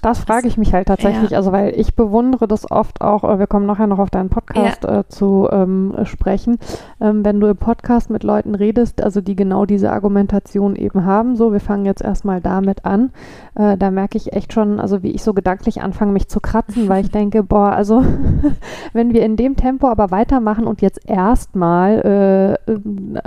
das frage ich mich halt tatsächlich, ja. also weil ich bewundere das oft auch, äh, wir kommen nachher noch auf deinen Podcast ja. äh, zu ähm, sprechen, ähm, wenn du im Podcast mit Leuten redest, also die genau diese Argumentation eben haben, so, wir fangen jetzt erstmal damit an, äh, da merke ich echt schon, also wie ich so gedanklich anfange, mich zu kratzen, weil ich denke, boah, also wenn wir in dem Tempo aber weitermachen und jetzt erstmal äh,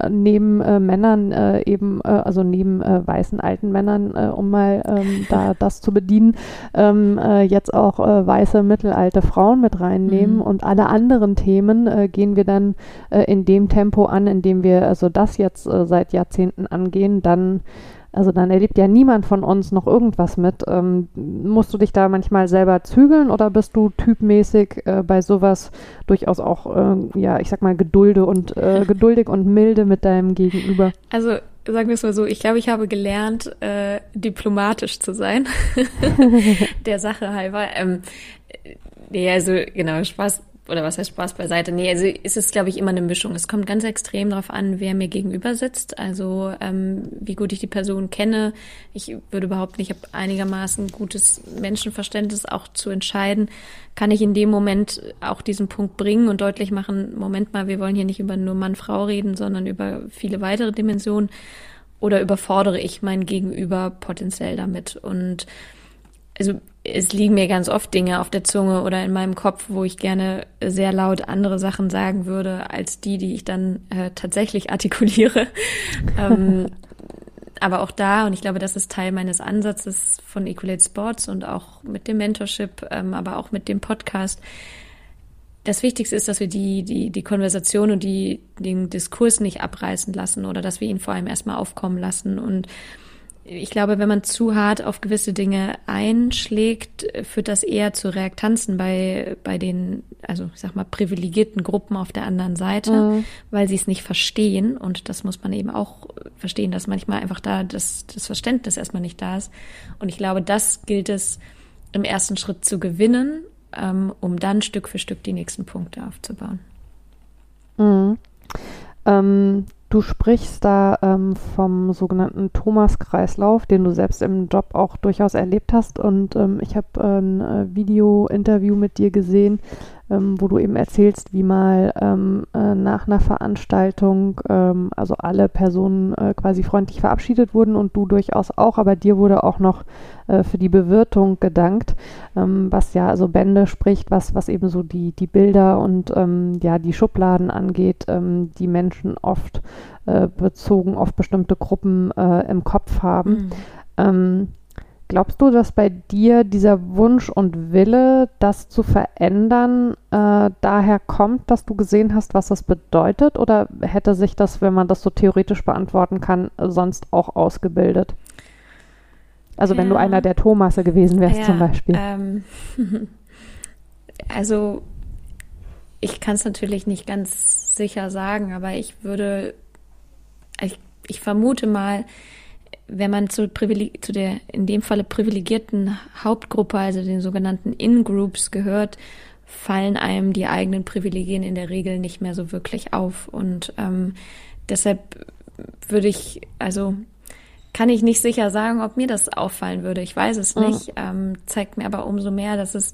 neben äh, Männern äh, eben, also neben weißen alten Männern, um mal ähm, da das zu bedienen, ähm, äh, jetzt auch äh, weiße mittelalte Frauen mit reinnehmen mhm. und alle anderen Themen äh, gehen wir dann äh, in dem Tempo an, in dem wir also das jetzt äh, seit Jahrzehnten angehen, dann also dann erlebt ja niemand von uns noch irgendwas mit. Ähm, musst du dich da manchmal selber zügeln oder bist du typmäßig äh, bei sowas durchaus auch, äh, ja, ich sag mal, gedulde und äh, geduldig und milde mit deinem Gegenüber? Also sagen wir es mal so, ich glaube, ich habe gelernt, äh, diplomatisch zu sein. Der Sache halber. Ähm, nee, also genau, Spaß oder was heißt Spaß beiseite? Nee, also ist es, glaube ich, immer eine Mischung. Es kommt ganz extrem darauf an, wer mir gegenüber sitzt. Also ähm, wie gut ich die Person kenne. Ich würde behaupten, ich habe einigermaßen gutes Menschenverständnis auch zu entscheiden. Kann ich in dem Moment auch diesen Punkt bringen und deutlich machen, Moment mal, wir wollen hier nicht über nur Mann-Frau reden, sondern über viele weitere Dimensionen. Oder überfordere ich mein Gegenüber potenziell damit? Und also es liegen mir ganz oft Dinge auf der Zunge oder in meinem Kopf, wo ich gerne sehr laut andere Sachen sagen würde, als die, die ich dann äh, tatsächlich artikuliere. ähm, aber auch da, und ich glaube, das ist Teil meines Ansatzes von Equalate Sports und auch mit dem Mentorship, ähm, aber auch mit dem Podcast. Das Wichtigste ist, dass wir die, die, die Konversation und die, den Diskurs nicht abreißen lassen oder dass wir ihn vor allem erstmal aufkommen lassen und ich glaube, wenn man zu hart auf gewisse Dinge einschlägt, führt das eher zu Reaktanzen bei, bei den, also ich sag mal, privilegierten Gruppen auf der anderen Seite, mhm. weil sie es nicht verstehen. Und das muss man eben auch verstehen, dass manchmal einfach da das, das Verständnis erstmal nicht da ist. Und ich glaube, das gilt es im ersten Schritt zu gewinnen, ähm, um dann Stück für Stück die nächsten Punkte aufzubauen. Mhm. Ähm, Du sprichst da ähm, vom sogenannten Thomas-Kreislauf, den du selbst im Job auch durchaus erlebt hast. Und ähm, ich habe ein äh, Video-Interview mit dir gesehen, ähm, wo du eben erzählst, wie mal ähm, äh, nach einer Veranstaltung ähm, also alle Personen äh, quasi freundlich verabschiedet wurden und du durchaus auch, aber dir wurde auch noch äh, für die Bewirtung gedankt, ähm, was ja also Bände spricht, was, was eben so die, die Bilder und ähm, ja die Schubladen angeht, ähm, die Menschen oft äh, bezogen auf bestimmte Gruppen äh, im Kopf haben. Mhm. Glaubst du, dass bei dir dieser Wunsch und Wille, das zu verändern, äh, daher kommt, dass du gesehen hast, was das bedeutet? Oder hätte sich das, wenn man das so theoretisch beantworten kann, sonst auch ausgebildet? Also ja. wenn du einer der Thomasse gewesen wärst ja, zum Beispiel. Ähm, also ich kann es natürlich nicht ganz sicher sagen, aber ich würde, ich, ich vermute mal, wenn man zu, zu der in dem Falle privilegierten Hauptgruppe, also den sogenannten In-Groups gehört, fallen einem die eigenen Privilegien in der Regel nicht mehr so wirklich auf. Und ähm, deshalb würde ich, also kann ich nicht sicher sagen, ob mir das auffallen würde. Ich weiß es nicht. Mhm. Ähm, zeigt mir aber umso mehr, dass es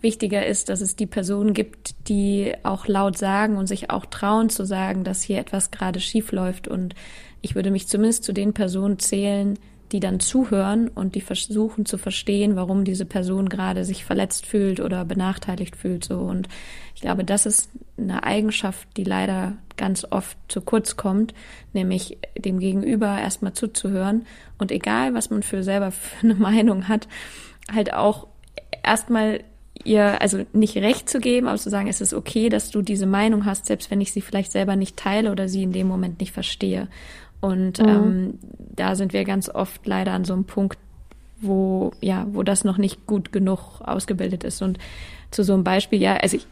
wichtiger ist, dass es die Personen gibt, die auch laut sagen und sich auch trauen zu sagen, dass hier etwas gerade schief läuft und ich würde mich zumindest zu den Personen zählen, die dann zuhören und die versuchen zu verstehen, warum diese Person gerade sich verletzt fühlt oder benachteiligt fühlt, so. Und ich glaube, das ist eine Eigenschaft, die leider ganz oft zu kurz kommt, nämlich dem Gegenüber erstmal zuzuhören und egal, was man für selber für eine Meinung hat, halt auch erstmal ihr also nicht recht zu geben, aber zu sagen, es ist okay, dass du diese Meinung hast, selbst wenn ich sie vielleicht selber nicht teile oder sie in dem Moment nicht verstehe. Und mhm. ähm, da sind wir ganz oft leider an so einem Punkt, wo, ja, wo das noch nicht gut genug ausgebildet ist. Und zu so einem Beispiel, ja, also ich,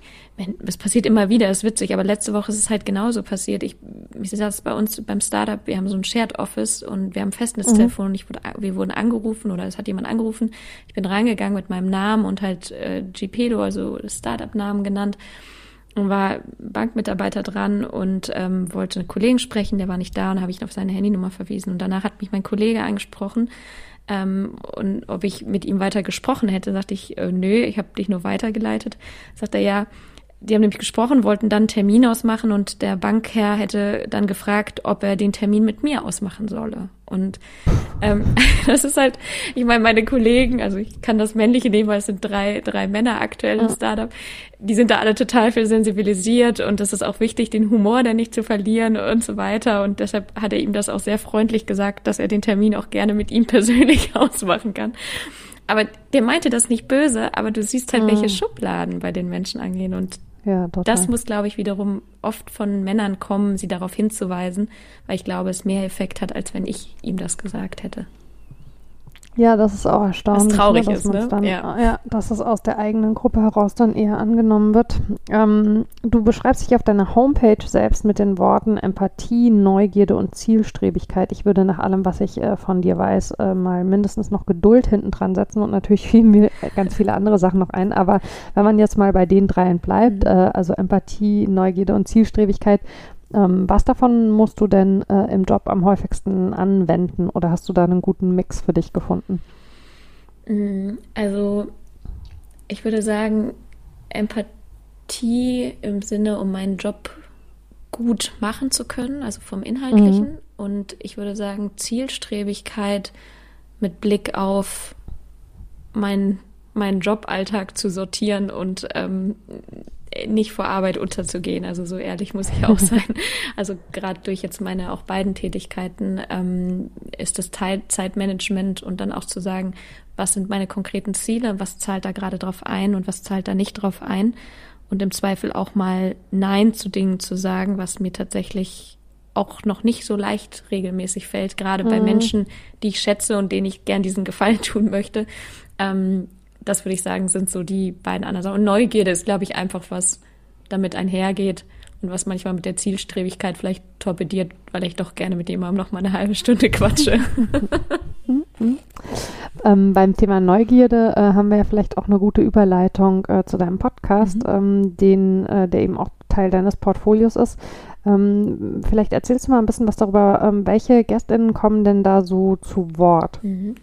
es passiert immer wieder, ist witzig, aber letzte Woche ist es halt genauso passiert. Ich, ich saß bei uns beim Startup, wir haben so ein Shared Office und wir haben Festnetztelefon mhm. und ich wurde, wir wurden angerufen oder es hat jemand angerufen. Ich bin reingegangen mit meinem Namen und halt äh, GPedo, also Startup-Namen genannt und war Bankmitarbeiter dran und ähm, wollte einen Kollegen sprechen, der war nicht da und habe ich auf seine Handynummer verwiesen. Und danach hat mich mein Kollege angesprochen, ähm, und ob ich mit ihm weiter gesprochen hätte, sagte ich, äh, nö, ich habe dich nur weitergeleitet. Sagt er, ja, die haben nämlich gesprochen, wollten dann einen Termin ausmachen und der Bankherr hätte dann gefragt, ob er den Termin mit mir ausmachen solle. Und ähm, das ist halt, ich meine, meine Kollegen, also ich kann das Männliche nehmen, weil es sind drei, drei Männer aktuell im Startup, die sind da alle total viel sensibilisiert und es ist auch wichtig, den Humor da nicht zu verlieren und so weiter. Und deshalb hat er ihm das auch sehr freundlich gesagt, dass er den Termin auch gerne mit ihm persönlich ausmachen kann. Aber der meinte das nicht böse, aber du siehst halt, welche Schubladen bei den Menschen angehen und ja, total. Das muss, glaube ich, wiederum oft von Männern kommen, sie darauf hinzuweisen, weil ich glaube, es mehr Effekt hat, als wenn ich ihm das gesagt hätte. Ja, das ist auch erstaunlich. Was ne, traurig ist, ne? Dann, ja. ja. dass es aus der eigenen Gruppe heraus dann eher angenommen wird. Ähm, du beschreibst dich auf deiner Homepage selbst mit den Worten Empathie, Neugierde und Zielstrebigkeit. Ich würde nach allem, was ich äh, von dir weiß, äh, mal mindestens noch Geduld hinten dran setzen und natürlich fielen mir ganz viele andere Sachen noch ein. Aber wenn man jetzt mal bei den dreien bleibt, mhm. äh, also Empathie, Neugierde und Zielstrebigkeit, ähm, was davon musst du denn äh, im Job am häufigsten anwenden oder hast du da einen guten Mix für dich gefunden? Mm, also ich würde sagen, Empathie im Sinne, um meinen Job gut machen zu können, also vom Inhaltlichen. Mhm. Und ich würde sagen, Zielstrebigkeit mit Blick auf meinen meinen Joballtag zu sortieren und ähm, nicht vor Arbeit unterzugehen. Also so ehrlich muss ich auch sein. Also gerade durch jetzt meine auch beiden Tätigkeiten ähm, ist das Teil Zeitmanagement und dann auch zu sagen, was sind meine konkreten Ziele, was zahlt da gerade drauf ein und was zahlt da nicht drauf ein. Und im Zweifel auch mal Nein zu Dingen zu sagen, was mir tatsächlich auch noch nicht so leicht regelmäßig fällt, gerade mhm. bei Menschen, die ich schätze und denen ich gern diesen Gefallen tun möchte. Ähm, das würde ich sagen, sind so die beiden anderen Sachen. Und Neugierde ist, glaube ich, einfach was damit einhergeht und was manchmal mit der Zielstrebigkeit vielleicht torpediert, weil ich doch gerne mit jemandem noch mal eine halbe Stunde quatsche. ähm, beim Thema Neugierde äh, haben wir ja vielleicht auch eine gute Überleitung äh, zu deinem Podcast, mhm. ähm, den, äh, der eben auch Teil deines Portfolios ist. Ähm, vielleicht erzählst du mal ein bisschen was darüber, ähm, welche Gästinnen kommen denn da so zu Wort? Mhm.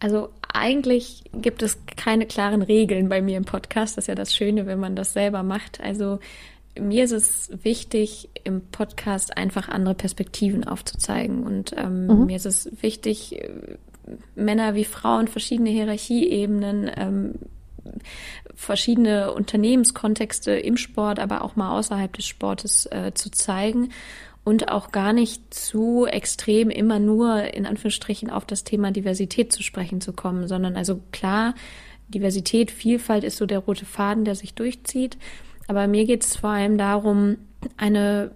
Also eigentlich gibt es keine klaren Regeln bei mir im Podcast. Das ist ja das Schöne, wenn man das selber macht. Also mir ist es wichtig, im Podcast einfach andere Perspektiven aufzuzeigen. Und ähm, mhm. mir ist es wichtig, Männer wie Frauen, verschiedene Hierarchieebenen, ähm, verschiedene Unternehmenskontexte im Sport, aber auch mal außerhalb des Sportes äh, zu zeigen und auch gar nicht zu extrem immer nur in Anführungsstrichen auf das Thema Diversität zu sprechen zu kommen, sondern also klar, Diversität, Vielfalt ist so der rote Faden, der sich durchzieht. Aber mir geht es vor allem darum, eine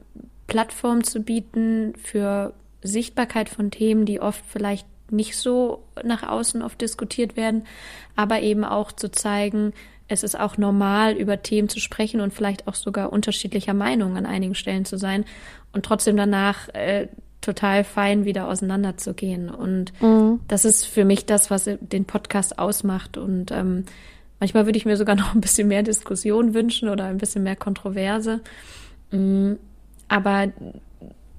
Plattform zu bieten für Sichtbarkeit von Themen, die oft vielleicht nicht so nach außen oft diskutiert werden, aber eben auch zu zeigen, es ist auch normal, über Themen zu sprechen und vielleicht auch sogar unterschiedlicher Meinung an einigen Stellen zu sein und trotzdem danach äh, total fein wieder auseinanderzugehen. Und mhm. das ist für mich das, was den Podcast ausmacht. Und ähm, manchmal würde ich mir sogar noch ein bisschen mehr Diskussion wünschen oder ein bisschen mehr Kontroverse. Mhm. Aber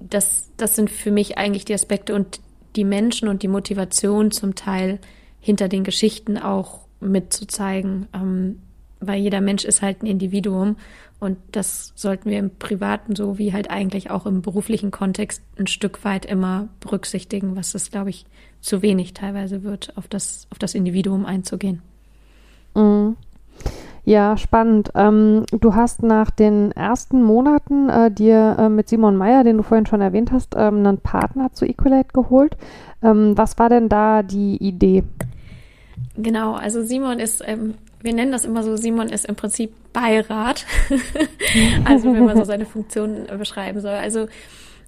das, das sind für mich eigentlich die Aspekte und die Menschen und die Motivation zum Teil hinter den Geschichten auch mitzuzeigen. Ähm, weil jeder Mensch ist halt ein Individuum und das sollten wir im privaten so wie halt eigentlich auch im beruflichen Kontext ein Stück weit immer berücksichtigen, was es, glaube ich, zu wenig teilweise wird, auf das, auf das Individuum einzugehen. Mhm. Ja, spannend. Ähm, du hast nach den ersten Monaten äh, dir äh, mit Simon Meyer, den du vorhin schon erwähnt hast, ähm, einen Partner zu Equalate geholt. Ähm, was war denn da die Idee? Genau, also Simon ist ähm, wir nennen das immer so, Simon ist im Prinzip Beirat. also wenn man so seine Funktionen beschreiben soll. Also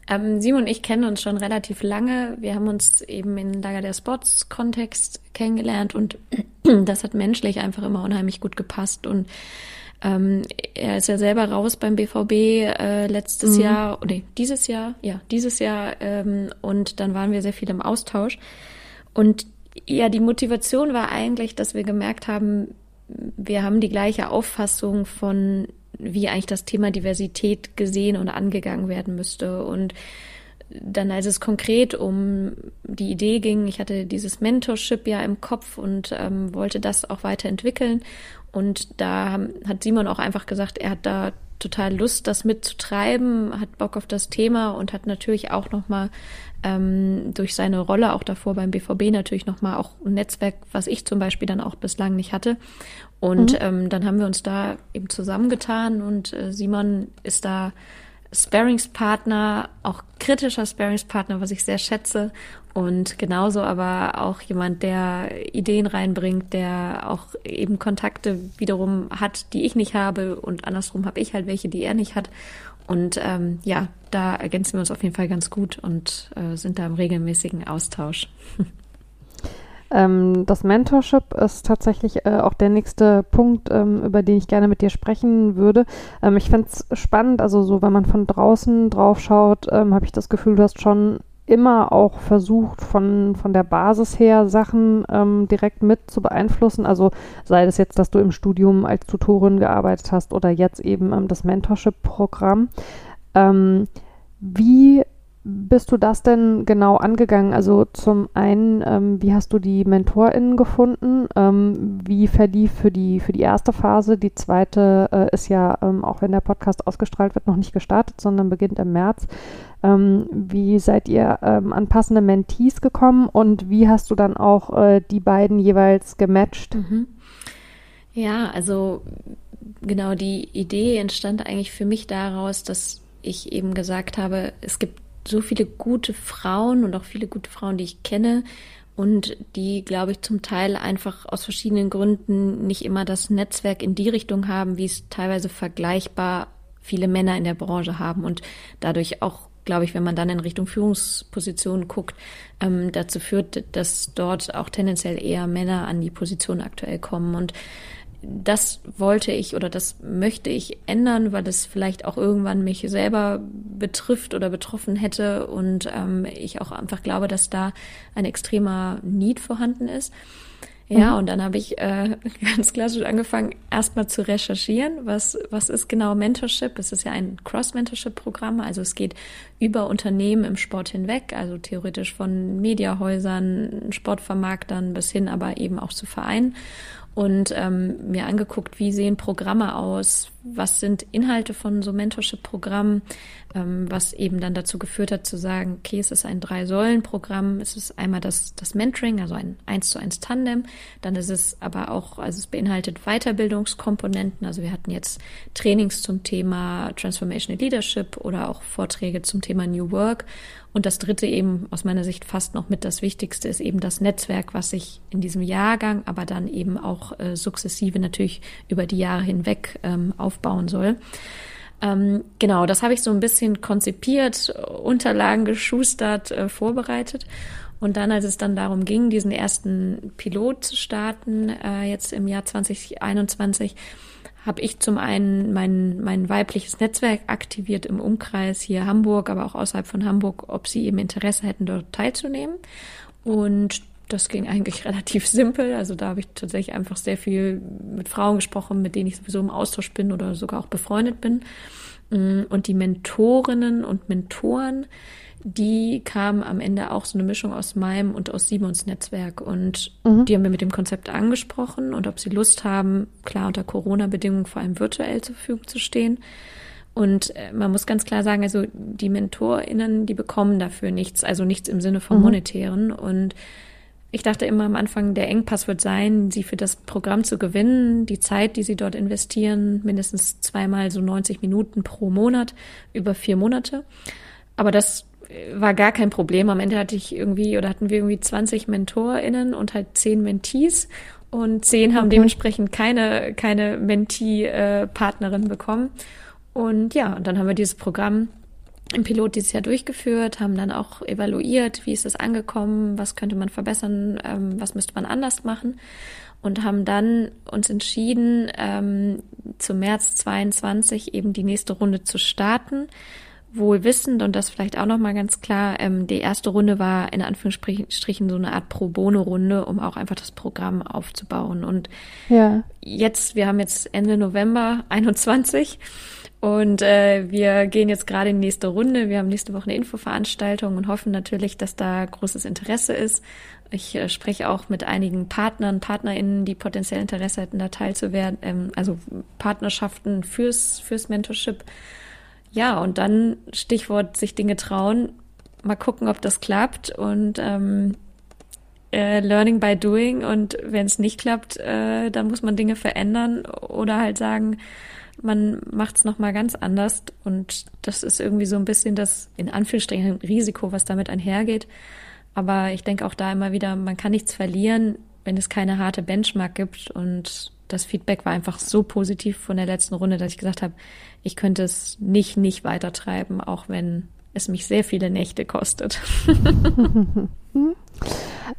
Ähm, Simon und ich kennen uns schon relativ lange. Wir haben uns eben in Lager der Sports-Kontext kennengelernt und das hat menschlich einfach immer unheimlich gut gepasst. Und ähm, er ist ja selber raus beim BVB äh, letztes mhm. Jahr, nee, dieses Jahr, ja, dieses Jahr. Ähm, und dann waren wir sehr viel im Austausch. Und ja, die Motivation war eigentlich, dass wir gemerkt haben, wir haben die gleiche Auffassung von wie eigentlich das Thema Diversität gesehen und angegangen werden müsste. Und dann, als es konkret um die Idee ging, ich hatte dieses Mentorship ja im Kopf und ähm, wollte das auch weiterentwickeln. Und da hat Simon auch einfach gesagt, er hat da total Lust, das mitzutreiben, hat Bock auf das Thema und hat natürlich auch nochmal ähm, durch seine Rolle auch davor beim BVB natürlich nochmal auch ein Netzwerk, was ich zum Beispiel dann auch bislang nicht hatte. Und mhm. ähm, dann haben wir uns da eben zusammengetan und äh, Simon ist da Sparingspartner, auch kritischer Sparingspartner, was ich sehr schätze. Und genauso aber auch jemand, der Ideen reinbringt, der auch eben Kontakte wiederum hat, die ich nicht habe. Und andersrum habe ich halt welche, die er nicht hat. Und ähm, ja, da ergänzen wir uns auf jeden Fall ganz gut und äh, sind da im regelmäßigen Austausch. Ähm, das Mentorship ist tatsächlich äh, auch der nächste Punkt, ähm, über den ich gerne mit dir sprechen würde. Ähm, ich fände es spannend, also so, wenn man von draußen drauf schaut, ähm, habe ich das Gefühl, du hast schon immer auch versucht, von, von der Basis her Sachen ähm, direkt mit zu beeinflussen. Also sei das jetzt, dass du im Studium als Tutorin gearbeitet hast oder jetzt eben ähm, das Mentorship-Programm. Ähm, wie bist du das denn genau angegangen? Also zum einen, ähm, wie hast du die MentorInnen gefunden? Ähm, wie verlief für die, für die erste Phase? Die zweite äh, ist ja, ähm, auch wenn der Podcast ausgestrahlt wird, noch nicht gestartet, sondern beginnt im März. Ähm, wie seid ihr ähm, an passende Mentees gekommen und wie hast du dann auch äh, die beiden jeweils gematcht? Mhm. Ja, also genau, die Idee entstand eigentlich für mich daraus, dass ich eben gesagt habe, es gibt so viele gute Frauen und auch viele gute Frauen, die ich kenne und die, glaube ich, zum Teil einfach aus verschiedenen Gründen nicht immer das Netzwerk in die Richtung haben, wie es teilweise vergleichbar viele Männer in der Branche haben und dadurch auch glaube ich, wenn man dann in Richtung Führungspositionen guckt, ähm, dazu führt, dass dort auch tendenziell eher Männer an die Position aktuell kommen. Und das wollte ich oder das möchte ich ändern, weil es vielleicht auch irgendwann mich selber betrifft oder betroffen hätte und ähm, ich auch einfach glaube, dass da ein extremer Need vorhanden ist. Ja, mhm. und dann habe ich äh, ganz klassisch angefangen, erstmal zu recherchieren, was, was ist genau Mentorship? Es ist ja ein Cross-Mentorship-Programm, also es geht über Unternehmen im Sport hinweg, also theoretisch von Mediahäusern, Sportvermarktern bis hin aber eben auch zu Vereinen und ähm, mir angeguckt, wie sehen Programme aus, was sind Inhalte von so Mentorship-Programmen, ähm, was eben dann dazu geführt hat zu sagen, okay, es ist ein Drei-Säulen-Programm, es ist einmal das, das Mentoring, also ein eins zu eins Tandem, dann ist es aber auch, also es beinhaltet Weiterbildungskomponenten, also wir hatten jetzt Trainings zum Thema Transformational Leadership oder auch Vorträge zum Thema New Work und das dritte eben aus meiner Sicht fast noch mit das Wichtigste ist eben das Netzwerk, was sich in diesem Jahrgang, aber dann eben auch äh, sukzessive natürlich über die Jahre hinweg ähm, aufbauen soll. Ähm, genau, das habe ich so ein bisschen konzipiert, Unterlagen geschustert, äh, vorbereitet. Und dann, als es dann darum ging, diesen ersten Pilot zu starten, äh, jetzt im Jahr 2021, habe ich zum einen mein, mein weibliches Netzwerk aktiviert im Umkreis hier Hamburg, aber auch außerhalb von Hamburg, ob sie eben Interesse hätten, dort teilzunehmen. Und das ging eigentlich relativ simpel. Also da habe ich tatsächlich einfach sehr viel mit Frauen gesprochen, mit denen ich sowieso im Austausch bin oder sogar auch befreundet bin. Und die Mentorinnen und Mentoren, die kam am Ende auch so eine Mischung aus meinem und aus Simons Netzwerk. Und mhm. die haben wir mit dem Konzept angesprochen und ob sie Lust haben, klar unter Corona-Bedingungen vor allem virtuell zur Verfügung zu stehen. Und äh, man muss ganz klar sagen, also die MentorInnen, die bekommen dafür nichts, also nichts im Sinne von mhm. monetären. Und ich dachte immer am Anfang, der Engpass wird sein, sie für das Programm zu gewinnen, die Zeit, die sie dort investieren, mindestens zweimal so 90 Minuten pro Monat über vier Monate. Aber das war gar kein Problem. Am Ende hatte ich irgendwie oder hatten wir irgendwie 20 MentorInnen und halt 10 Mentees und 10 haben okay. dementsprechend keine, keine Mentee-Partnerin bekommen. Und ja, und dann haben wir dieses Programm im Pilot dieses Jahr durchgeführt, haben dann auch evaluiert, wie ist es angekommen, was könnte man verbessern, ähm, was müsste man anders machen und haben dann uns entschieden, ähm, zum März 22 eben die nächste Runde zu starten. Wohl wissend, und das vielleicht auch nochmal ganz klar, ähm, die erste Runde war in Anführungsstrichen so eine Art Pro Bono-Runde, um auch einfach das Programm aufzubauen. Und ja. jetzt, wir haben jetzt Ende November 21 und äh, wir gehen jetzt gerade in die nächste Runde. Wir haben nächste Woche eine Infoveranstaltung und hoffen natürlich, dass da großes Interesse ist. Ich äh, spreche auch mit einigen Partnern, PartnerInnen, die potenziell Interesse hätten, da teilzuwerden, ähm, also Partnerschaften fürs, fürs Mentorship. Ja, und dann Stichwort sich Dinge trauen, mal gucken, ob das klappt und ähm, äh, Learning by Doing und wenn es nicht klappt, äh, dann muss man Dinge verändern oder halt sagen, man macht es nochmal ganz anders und das ist irgendwie so ein bisschen das in Anführungsstrichen Risiko, was damit einhergeht. Aber ich denke auch da immer wieder, man kann nichts verlieren, wenn es keine harte Benchmark gibt. Und das Feedback war einfach so positiv von der letzten Runde, dass ich gesagt habe, ich könnte es nicht, nicht weitertreiben, auch wenn es mich sehr viele Nächte kostet.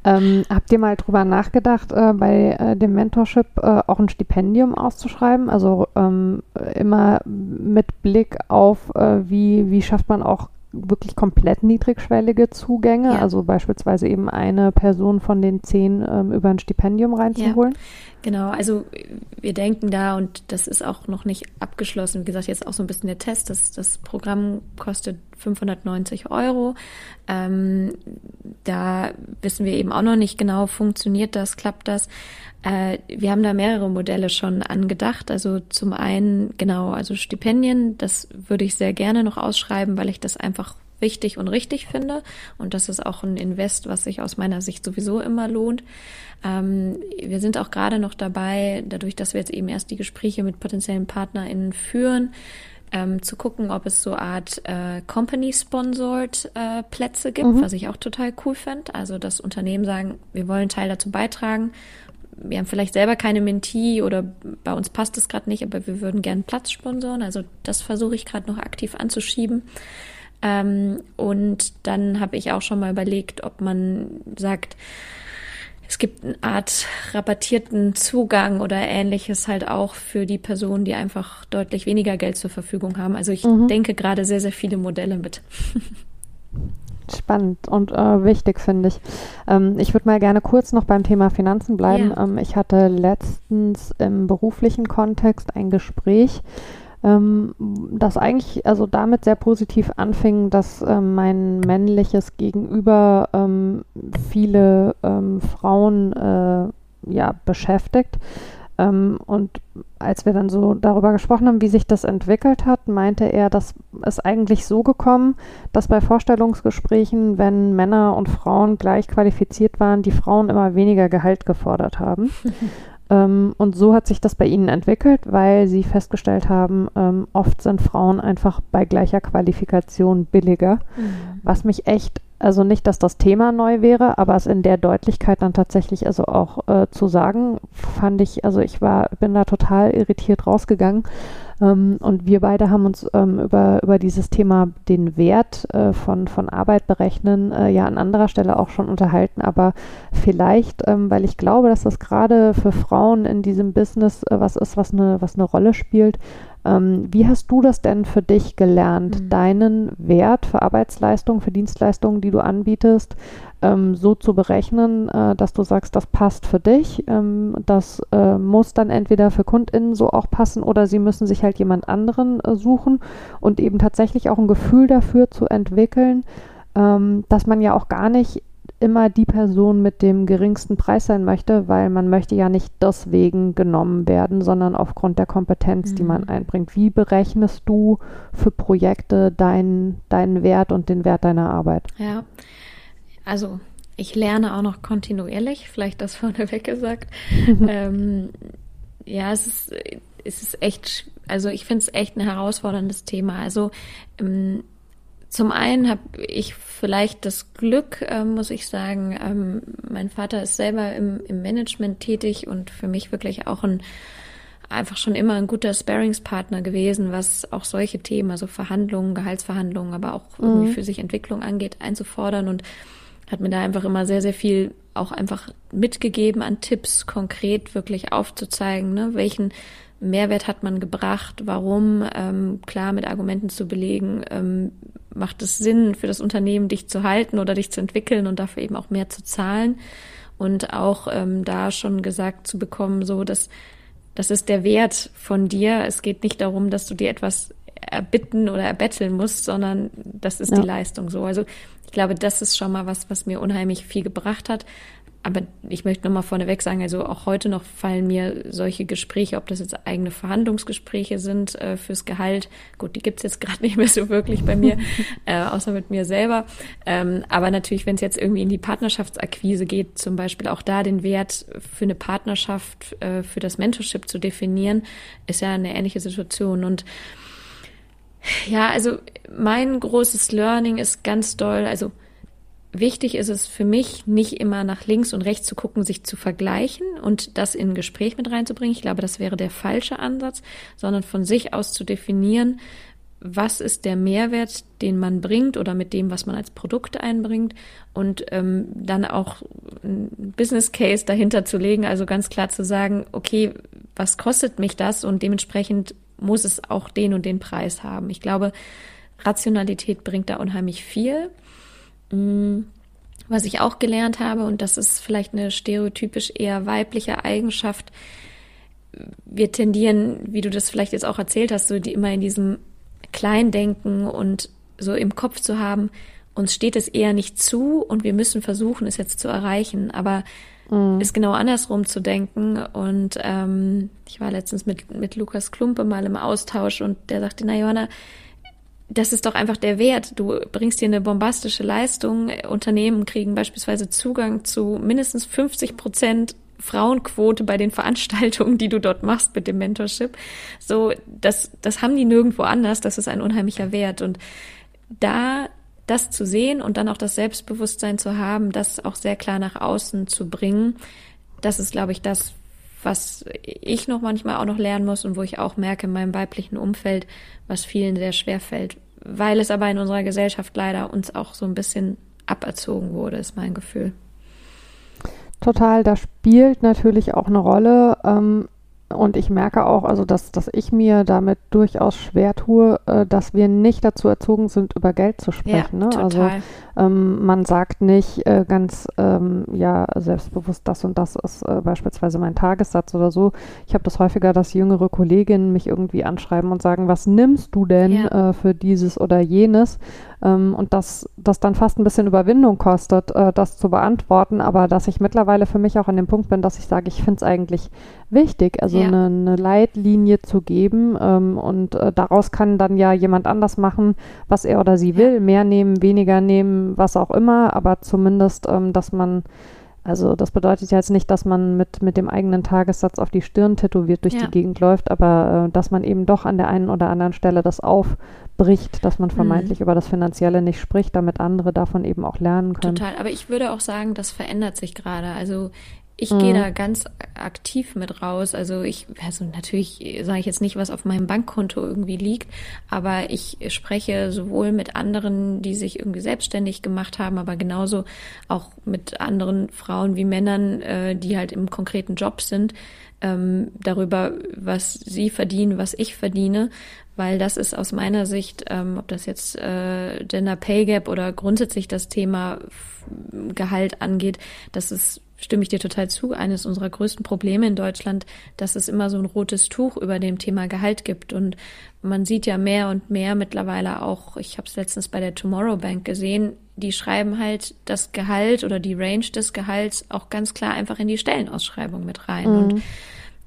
ähm, habt ihr mal drüber nachgedacht, äh, bei äh, dem Mentorship äh, auch ein Stipendium auszuschreiben? Also ähm, immer mit Blick auf, äh, wie, wie schafft man auch wirklich komplett niedrigschwellige Zugänge, ja. also beispielsweise eben eine Person von den zehn ähm, über ein Stipendium reinzuholen? Ja, genau, also wir denken da und das ist auch noch nicht abgeschlossen. Wie gesagt, jetzt auch so ein bisschen der Test. Das, das Programm kostet 590 Euro. Ähm, da wissen wir eben auch noch nicht genau, funktioniert das, klappt das. Äh, wir haben da mehrere Modelle schon angedacht. Also zum einen, genau, also Stipendien, das würde ich sehr gerne noch ausschreiben, weil ich das einfach wichtig und richtig finde. Und das ist auch ein Invest, was sich aus meiner Sicht sowieso immer lohnt. Ähm, wir sind auch gerade noch dabei, dadurch, dass wir jetzt eben erst die Gespräche mit potenziellen PartnerInnen führen, ähm, zu gucken, ob es so Art äh, Company-Sponsored äh, Plätze gibt, mhm. was ich auch total cool finde. Also, dass Unternehmen sagen, wir wollen Teil dazu beitragen wir haben vielleicht selber keine Mentee oder bei uns passt es gerade nicht, aber wir würden gerne Platz sponsoren. Also das versuche ich gerade noch aktiv anzuschieben. Ähm, und dann habe ich auch schon mal überlegt, ob man sagt, es gibt eine Art rabattierten Zugang oder ähnliches halt auch für die Personen, die einfach deutlich weniger Geld zur Verfügung haben. Also ich mhm. denke gerade sehr, sehr viele Modelle mit. Spannend und äh, wichtig, finde ich. Ähm, ich würde mal gerne kurz noch beim Thema Finanzen bleiben. Ja. Ähm, ich hatte letztens im beruflichen Kontext ein Gespräch, ähm, das eigentlich also damit sehr positiv anfing, dass ähm, mein männliches Gegenüber ähm, viele ähm, Frauen äh, ja, beschäftigt ähm, und als wir dann so darüber gesprochen haben, wie sich das entwickelt hat, meinte er, dass es eigentlich so gekommen, dass bei Vorstellungsgesprächen, wenn Männer und Frauen gleich qualifiziert waren, die Frauen immer weniger Gehalt gefordert haben. ähm, und so hat sich das bei ihnen entwickelt, weil sie festgestellt haben, ähm, oft sind Frauen einfach bei gleicher Qualifikation billiger, mhm. was mich echt also nicht, dass das Thema neu wäre, aber es in der Deutlichkeit dann tatsächlich also auch äh, zu sagen, fand ich, also ich war, bin da total irritiert rausgegangen. Ähm, und wir beide haben uns ähm, über, über dieses Thema den Wert äh, von, von Arbeit berechnen äh, ja an anderer Stelle auch schon unterhalten. Aber vielleicht, ähm, weil ich glaube, dass das gerade für Frauen in diesem Business äh, was ist, was eine, was eine Rolle spielt, ähm, wie hast du das denn für dich gelernt, mhm. deinen Wert für Arbeitsleistungen, für Dienstleistungen, die du anbietest, ähm, so zu berechnen, äh, dass du sagst, das passt für dich, ähm, das äh, muss dann entweder für KundInnen so auch passen oder sie müssen sich halt jemand anderen äh, suchen und eben tatsächlich auch ein Gefühl dafür zu entwickeln, ähm, dass man ja auch gar nicht immer die Person mit dem geringsten Preis sein möchte, weil man möchte ja nicht deswegen genommen werden, sondern aufgrund der Kompetenz, mhm. die man mhm. einbringt. Wie berechnest du für Projekte deinen, deinen Wert und den Wert deiner Arbeit? Ja, also ich lerne auch noch kontinuierlich, vielleicht das vorneweg gesagt. ähm, ja, es ist, es ist echt, also ich finde es echt ein herausforderndes Thema. Also ähm, zum einen habe ich vielleicht das Glück, äh, muss ich sagen, ähm, mein Vater ist selber im, im, Management tätig und für mich wirklich auch ein, einfach schon immer ein guter Sparringspartner gewesen, was auch solche Themen, also Verhandlungen, Gehaltsverhandlungen, aber auch irgendwie mhm. für sich Entwicklung angeht, einzufordern und hat mir da einfach immer sehr, sehr viel auch einfach mitgegeben an Tipps, konkret wirklich aufzuzeigen, ne, welchen Mehrwert hat man gebracht, warum, ähm, klar mit Argumenten zu belegen, ähm, macht es Sinn für das Unternehmen, dich zu halten oder dich zu entwickeln und dafür eben auch mehr zu zahlen. Und auch ähm, da schon gesagt zu bekommen, so dass das ist der Wert von dir. Es geht nicht darum, dass du dir etwas erbitten oder erbetteln musst, sondern das ist ja. die Leistung so. Also ich glaube, das ist schon mal was, was mir unheimlich viel gebracht hat. Aber ich möchte nochmal vorneweg sagen, also auch heute noch fallen mir solche Gespräche, ob das jetzt eigene Verhandlungsgespräche sind äh, fürs Gehalt. Gut, die gibt's jetzt gerade nicht mehr so wirklich bei mir, äh, außer mit mir selber. Ähm, aber natürlich, wenn es jetzt irgendwie in die Partnerschaftsakquise geht, zum Beispiel auch da den Wert für eine Partnerschaft, äh, für das Mentorship zu definieren, ist ja eine ähnliche Situation. Und ja, also mein großes Learning ist ganz doll, also wichtig ist es für mich, nicht immer nach links und rechts zu gucken, sich zu vergleichen und das in ein Gespräch mit reinzubringen. Ich glaube, das wäre der falsche Ansatz, sondern von sich aus zu definieren, was ist der Mehrwert, den man bringt oder mit dem, was man als Produkt einbringt und ähm, dann auch ein Business Case dahinter zu legen, also ganz klar zu sagen, okay, was kostet mich das und dementsprechend muss es auch den und den Preis haben. Ich glaube, Rationalität bringt da unheimlich viel. Mm, was ich auch gelernt habe, und das ist vielleicht eine stereotypisch eher weibliche Eigenschaft, wir tendieren, wie du das vielleicht jetzt auch erzählt hast, so die immer in diesem Kleindenken und so im Kopf zu haben, uns steht es eher nicht zu und wir müssen versuchen, es jetzt zu erreichen. Aber mhm. ist genau andersrum zu denken. Und ähm, ich war letztens mit, mit Lukas Klumpe mal im Austausch und der sagte, na Johanna, das ist doch einfach der Wert. Du bringst dir eine bombastische Leistung. Unternehmen kriegen beispielsweise Zugang zu mindestens 50 Prozent Frauenquote bei den Veranstaltungen, die du dort machst mit dem Mentorship. So, das, das haben die nirgendwo anders. Das ist ein unheimlicher Wert. Und da das zu sehen und dann auch das Selbstbewusstsein zu haben, das auch sehr klar nach außen zu bringen, das ist, glaube ich, das, was ich noch manchmal auch noch lernen muss und wo ich auch merke in meinem weiblichen Umfeld, was vielen sehr schwer fällt, weil es aber in unserer Gesellschaft leider uns auch so ein bisschen aberzogen wurde, ist mein Gefühl. Total, da spielt natürlich auch eine Rolle, ähm, und ich merke auch, also dass, dass ich mir damit durchaus schwer tue, äh, dass wir nicht dazu erzogen sind, über Geld zu sprechen. Ja, ne? Also ähm, man sagt nicht äh, ganz ähm, ja selbstbewusst, das und das ist äh, beispielsweise mein Tagessatz oder so. Ich habe das häufiger, dass jüngere Kolleginnen mich irgendwie anschreiben und sagen, was nimmst du denn ja. Äh, für dieses oder jenes? Ähm, und dass das dann fast ein bisschen Überwindung kostet, äh, das zu beantworten, aber dass ich mittlerweile für mich auch an dem Punkt bin, dass ich sage, ich finde es eigentlich wichtig, also ja. eine, eine, Leitlinie zu geben ähm, und äh, daraus kann dann ja jemand anders machen, was er oder sie will, mehr nehmen, weniger nehmen, was auch immer, aber zumindest, ähm, dass man also das bedeutet ja jetzt nicht, dass man mit, mit dem eigenen Tagessatz auf die Stirn tätowiert durch ja. die Gegend läuft, aber äh, dass man eben doch an der einen oder anderen Stelle das aufbricht, dass man mhm. vermeintlich mhm. über das Finanzielle nicht spricht, damit andere davon eben auch lernen können. Total, aber ich würde auch sagen, das verändert sich gerade. Also ich mhm. gehe da ganz aktiv mit raus. Also ich, also natürlich sage ich jetzt nicht, was auf meinem Bankkonto irgendwie liegt, aber ich spreche sowohl mit anderen, die sich irgendwie selbstständig gemacht haben, aber genauso auch mit anderen Frauen wie Männern, äh, die halt im konkreten Job sind, ähm, darüber, was sie verdienen, was ich verdiene, weil das ist aus meiner Sicht, ähm, ob das jetzt äh, Gender Pay Gap oder grundsätzlich das Thema Gehalt angeht, das ist stimme ich dir total zu, eines unserer größten Probleme in Deutschland, dass es immer so ein rotes Tuch über dem Thema Gehalt gibt. Und man sieht ja mehr und mehr mittlerweile auch, ich habe es letztens bei der Tomorrow Bank gesehen, die schreiben halt das Gehalt oder die Range des Gehalts auch ganz klar einfach in die Stellenausschreibung mit rein. Mhm. Und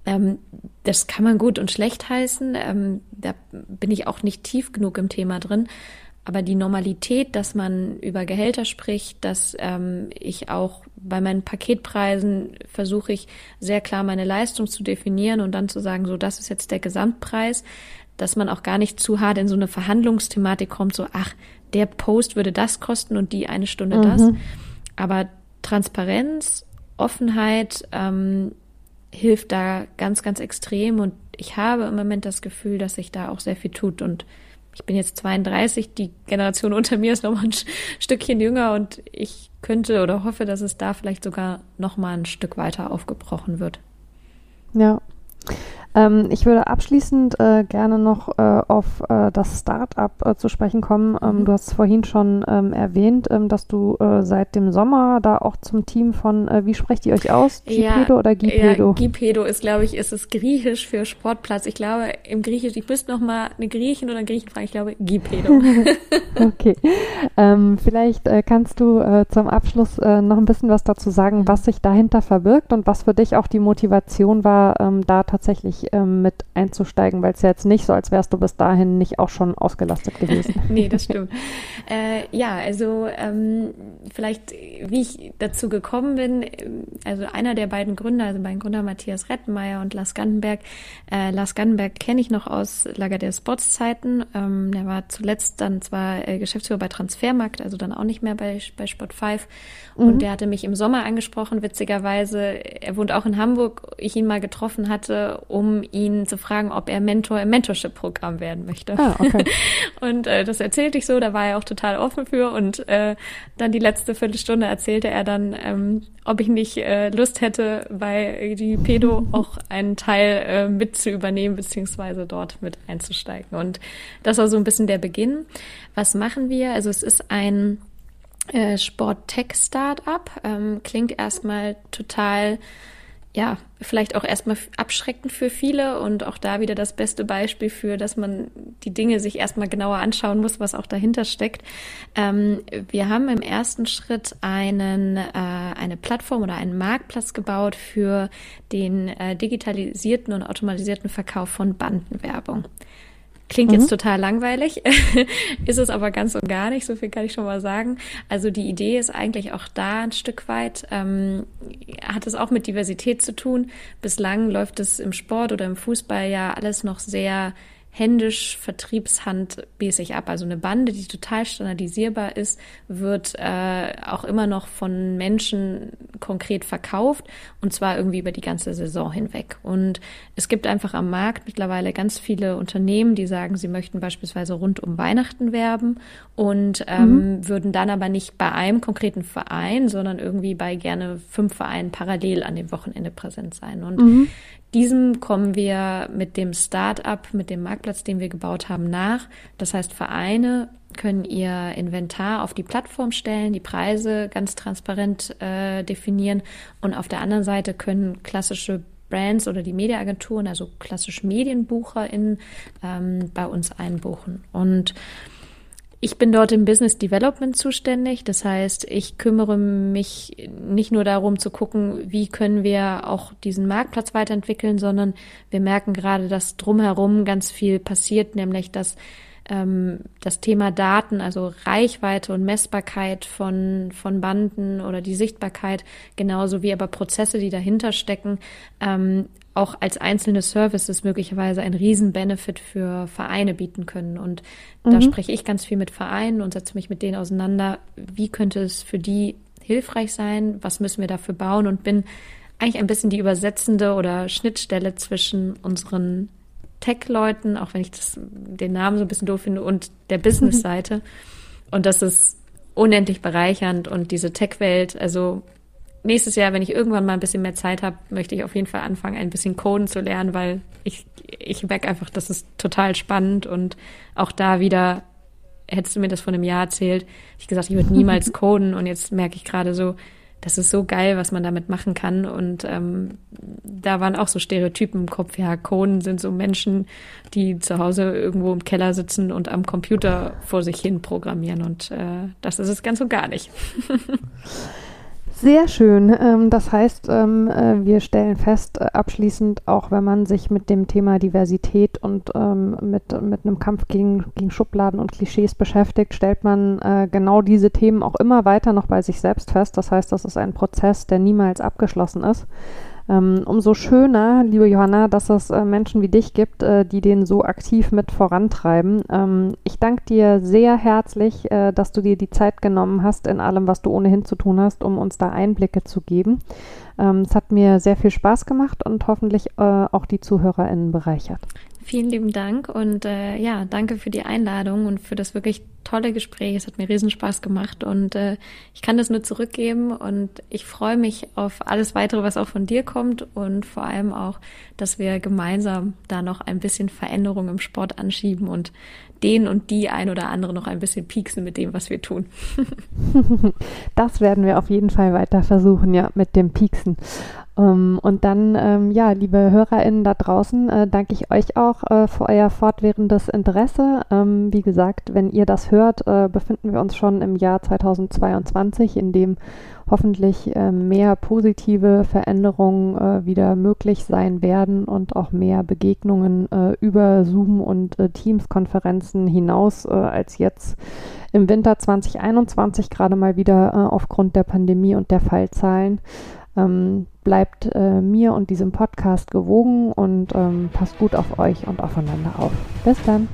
ähm, das kann man gut und schlecht heißen. Ähm, da bin ich auch nicht tief genug im Thema drin. Aber die Normalität, dass man über Gehälter spricht, dass ähm, ich auch bei meinen Paketpreisen versuche ich sehr klar meine Leistung zu definieren und dann zu sagen, so das ist jetzt der Gesamtpreis, dass man auch gar nicht zu hart in so eine Verhandlungsthematik kommt, so ach, der Post würde das kosten und die eine Stunde mhm. das. Aber Transparenz, Offenheit, ähm, hilft da ganz, ganz extrem und ich habe im Moment das Gefühl, dass sich da auch sehr viel tut und ich bin jetzt 32, die Generation unter mir ist noch mal ein Stückchen jünger und ich könnte oder hoffe, dass es da vielleicht sogar noch mal ein Stück weiter aufgebrochen wird. Ja, ähm, ich würde abschließend äh, gerne noch äh, auf äh, das Start-up äh, zu sprechen kommen. Ähm, mhm. Du hast vorhin schon ähm, erwähnt, ähm, dass du äh, seit dem Sommer da auch zum Team von, äh, wie sprecht ihr euch aus? Gipedo ja, oder Gipedo? Ja, Gipedo ist, glaube ich, ist es griechisch für Sportplatz. Ich glaube, im Griechisch, ich müsste noch mal eine Griechin oder einen Griechen fragen. Ich glaube, Gipedo. okay. Ähm, vielleicht kannst du zum Abschluss noch ein bisschen was dazu sagen, was sich dahinter verbirgt und was für dich auch die Motivation war, ähm, da tatsächlich nicht ähm, mit einzusteigen, weil es ja jetzt nicht so, als wärst du bis dahin nicht auch schon ausgelastet gewesen. nee, das stimmt. äh, ja, also ähm, vielleicht, wie ich dazu gekommen bin, also einer der beiden Gründer, also mein Gründer Matthias Rettenmeier und Lars Gandenberg. Äh, Lars Gandenberg kenne ich noch aus Lager der Sports-Zeiten. Ähm, er war zuletzt dann zwar äh, Geschäftsführer bei Transfermarkt, also dann auch nicht mehr bei, bei Sport 5. Und mhm. der hatte mich im Sommer angesprochen, witzigerweise. Er wohnt auch in Hamburg. Ich ihn mal getroffen hatte, um um ihn zu fragen, ob er Mentor im Mentorship-Programm werden möchte. Ah, okay. und äh, das erzählte ich so, da war er auch total offen für. Und äh, dann die letzte Viertelstunde erzählte er dann, ähm, ob ich nicht äh, Lust hätte, bei die Pedo auch einen Teil äh, mit zu übernehmen, beziehungsweise dort mit einzusteigen. Und das war so ein bisschen der Beginn. Was machen wir? Also es ist ein äh, Sport-Tech-Startup. Ähm, klingt erstmal total ja, vielleicht auch erstmal abschreckend für viele und auch da wieder das beste Beispiel für, dass man die Dinge sich erstmal genauer anschauen muss, was auch dahinter steckt. Ähm, wir haben im ersten Schritt einen, äh, eine Plattform oder einen Marktplatz gebaut für den äh, digitalisierten und automatisierten Verkauf von Bandenwerbung. Klingt mhm. jetzt total langweilig, ist es aber ganz und gar nicht, so viel kann ich schon mal sagen. Also die Idee ist eigentlich auch da ein Stück weit, ähm, hat es auch mit Diversität zu tun. Bislang läuft es im Sport oder im Fußball ja alles noch sehr händisch vertriebshandmäßig ab. Also eine Bande, die total standardisierbar ist, wird äh, auch immer noch von Menschen konkret verkauft und zwar irgendwie über die ganze Saison hinweg. Und es gibt einfach am Markt mittlerweile ganz viele Unternehmen, die sagen, sie möchten beispielsweise rund um Weihnachten werben und ähm, mhm. würden dann aber nicht bei einem konkreten Verein, sondern irgendwie bei gerne fünf Vereinen parallel an dem Wochenende präsent sein. Und mhm. Diesem kommen wir mit dem Start-up, mit dem Marktplatz, den wir gebaut haben, nach. Das heißt, Vereine können ihr Inventar auf die Plattform stellen, die Preise ganz transparent äh, definieren und auf der anderen Seite können klassische Brands oder die Mediaagenturen, also klassisch MedienbucherInnen, ähm, bei uns einbuchen. Und ich bin dort im Business Development zuständig. Das heißt, ich kümmere mich nicht nur darum zu gucken, wie können wir auch diesen Marktplatz weiterentwickeln, sondern wir merken gerade, dass drumherum ganz viel passiert, nämlich dass ähm, das Thema Daten, also Reichweite und Messbarkeit von, von Banden oder die Sichtbarkeit, genauso wie aber Prozesse, die dahinter stecken, ähm, auch als einzelne Services möglicherweise ein Riesen-Benefit für Vereine bieten können. Und mhm. da spreche ich ganz viel mit Vereinen und setze mich mit denen auseinander. Wie könnte es für die hilfreich sein? Was müssen wir dafür bauen? Und bin eigentlich ein bisschen die übersetzende oder Schnittstelle zwischen unseren Tech-Leuten, auch wenn ich das, den Namen so ein bisschen doof finde, und der Business-Seite. und das ist unendlich bereichernd und diese Tech-Welt, also nächstes Jahr, wenn ich irgendwann mal ein bisschen mehr Zeit habe, möchte ich auf jeden Fall anfangen, ein bisschen Coden zu lernen, weil ich, ich merke einfach, das ist total spannend und auch da wieder, hättest du mir das vor einem Jahr erzählt, ich gesagt, ich würde niemals coden und jetzt merke ich gerade so, das ist so geil, was man damit machen kann. Und ähm, da waren auch so Stereotypen im Kopf. Ja, Coden sind so Menschen, die zu Hause irgendwo im Keller sitzen und am Computer vor sich hin programmieren. Und äh, das ist es ganz und gar nicht. Sehr schön. Ähm, das heißt, ähm, äh, wir stellen fest, äh, abschließend, auch wenn man sich mit dem Thema Diversität und ähm, mit, mit einem Kampf gegen, gegen Schubladen und Klischees beschäftigt, stellt man äh, genau diese Themen auch immer weiter noch bei sich selbst fest. Das heißt, das ist ein Prozess, der niemals abgeschlossen ist. Ähm, umso schöner, liebe Johanna, dass es äh, Menschen wie dich gibt, äh, die den so aktiv mit vorantreiben. Ähm, ich danke dir sehr herzlich, äh, dass du dir die Zeit genommen hast in allem, was du ohnehin zu tun hast, um uns da Einblicke zu geben. Ähm, es hat mir sehr viel Spaß gemacht und hoffentlich auch die ZuhörerInnen bereichert. Vielen lieben Dank und äh, ja, danke für die Einladung und für das wirklich tolle Gespräch. Es hat mir riesen Spaß gemacht und äh, ich kann das nur zurückgeben und ich freue mich auf alles weitere, was auch von dir kommt und vor allem auch, dass wir gemeinsam da noch ein bisschen Veränderung im Sport anschieben und den und die ein oder andere noch ein bisschen pieksen mit dem, was wir tun. das werden wir auf jeden Fall weiter versuchen, ja, mit dem Pieksen. Ähm, und dann, ähm, ja, liebe HörerInnen da draußen, äh, danke ich euch auch äh, für euer fortwährendes Interesse. Ähm, wie gesagt, wenn ihr das hört, äh, befinden wir uns schon im Jahr 2022, in dem hoffentlich äh, mehr positive Veränderungen äh, wieder möglich sein werden und auch mehr Begegnungen äh, über Zoom und Teams-Konferenzen hinaus als jetzt im Winter 2021 gerade mal wieder aufgrund der Pandemie und der Fallzahlen. Ähm, bleibt äh, mir und diesem Podcast gewogen und ähm, passt gut auf euch und aufeinander auf. Bis dann.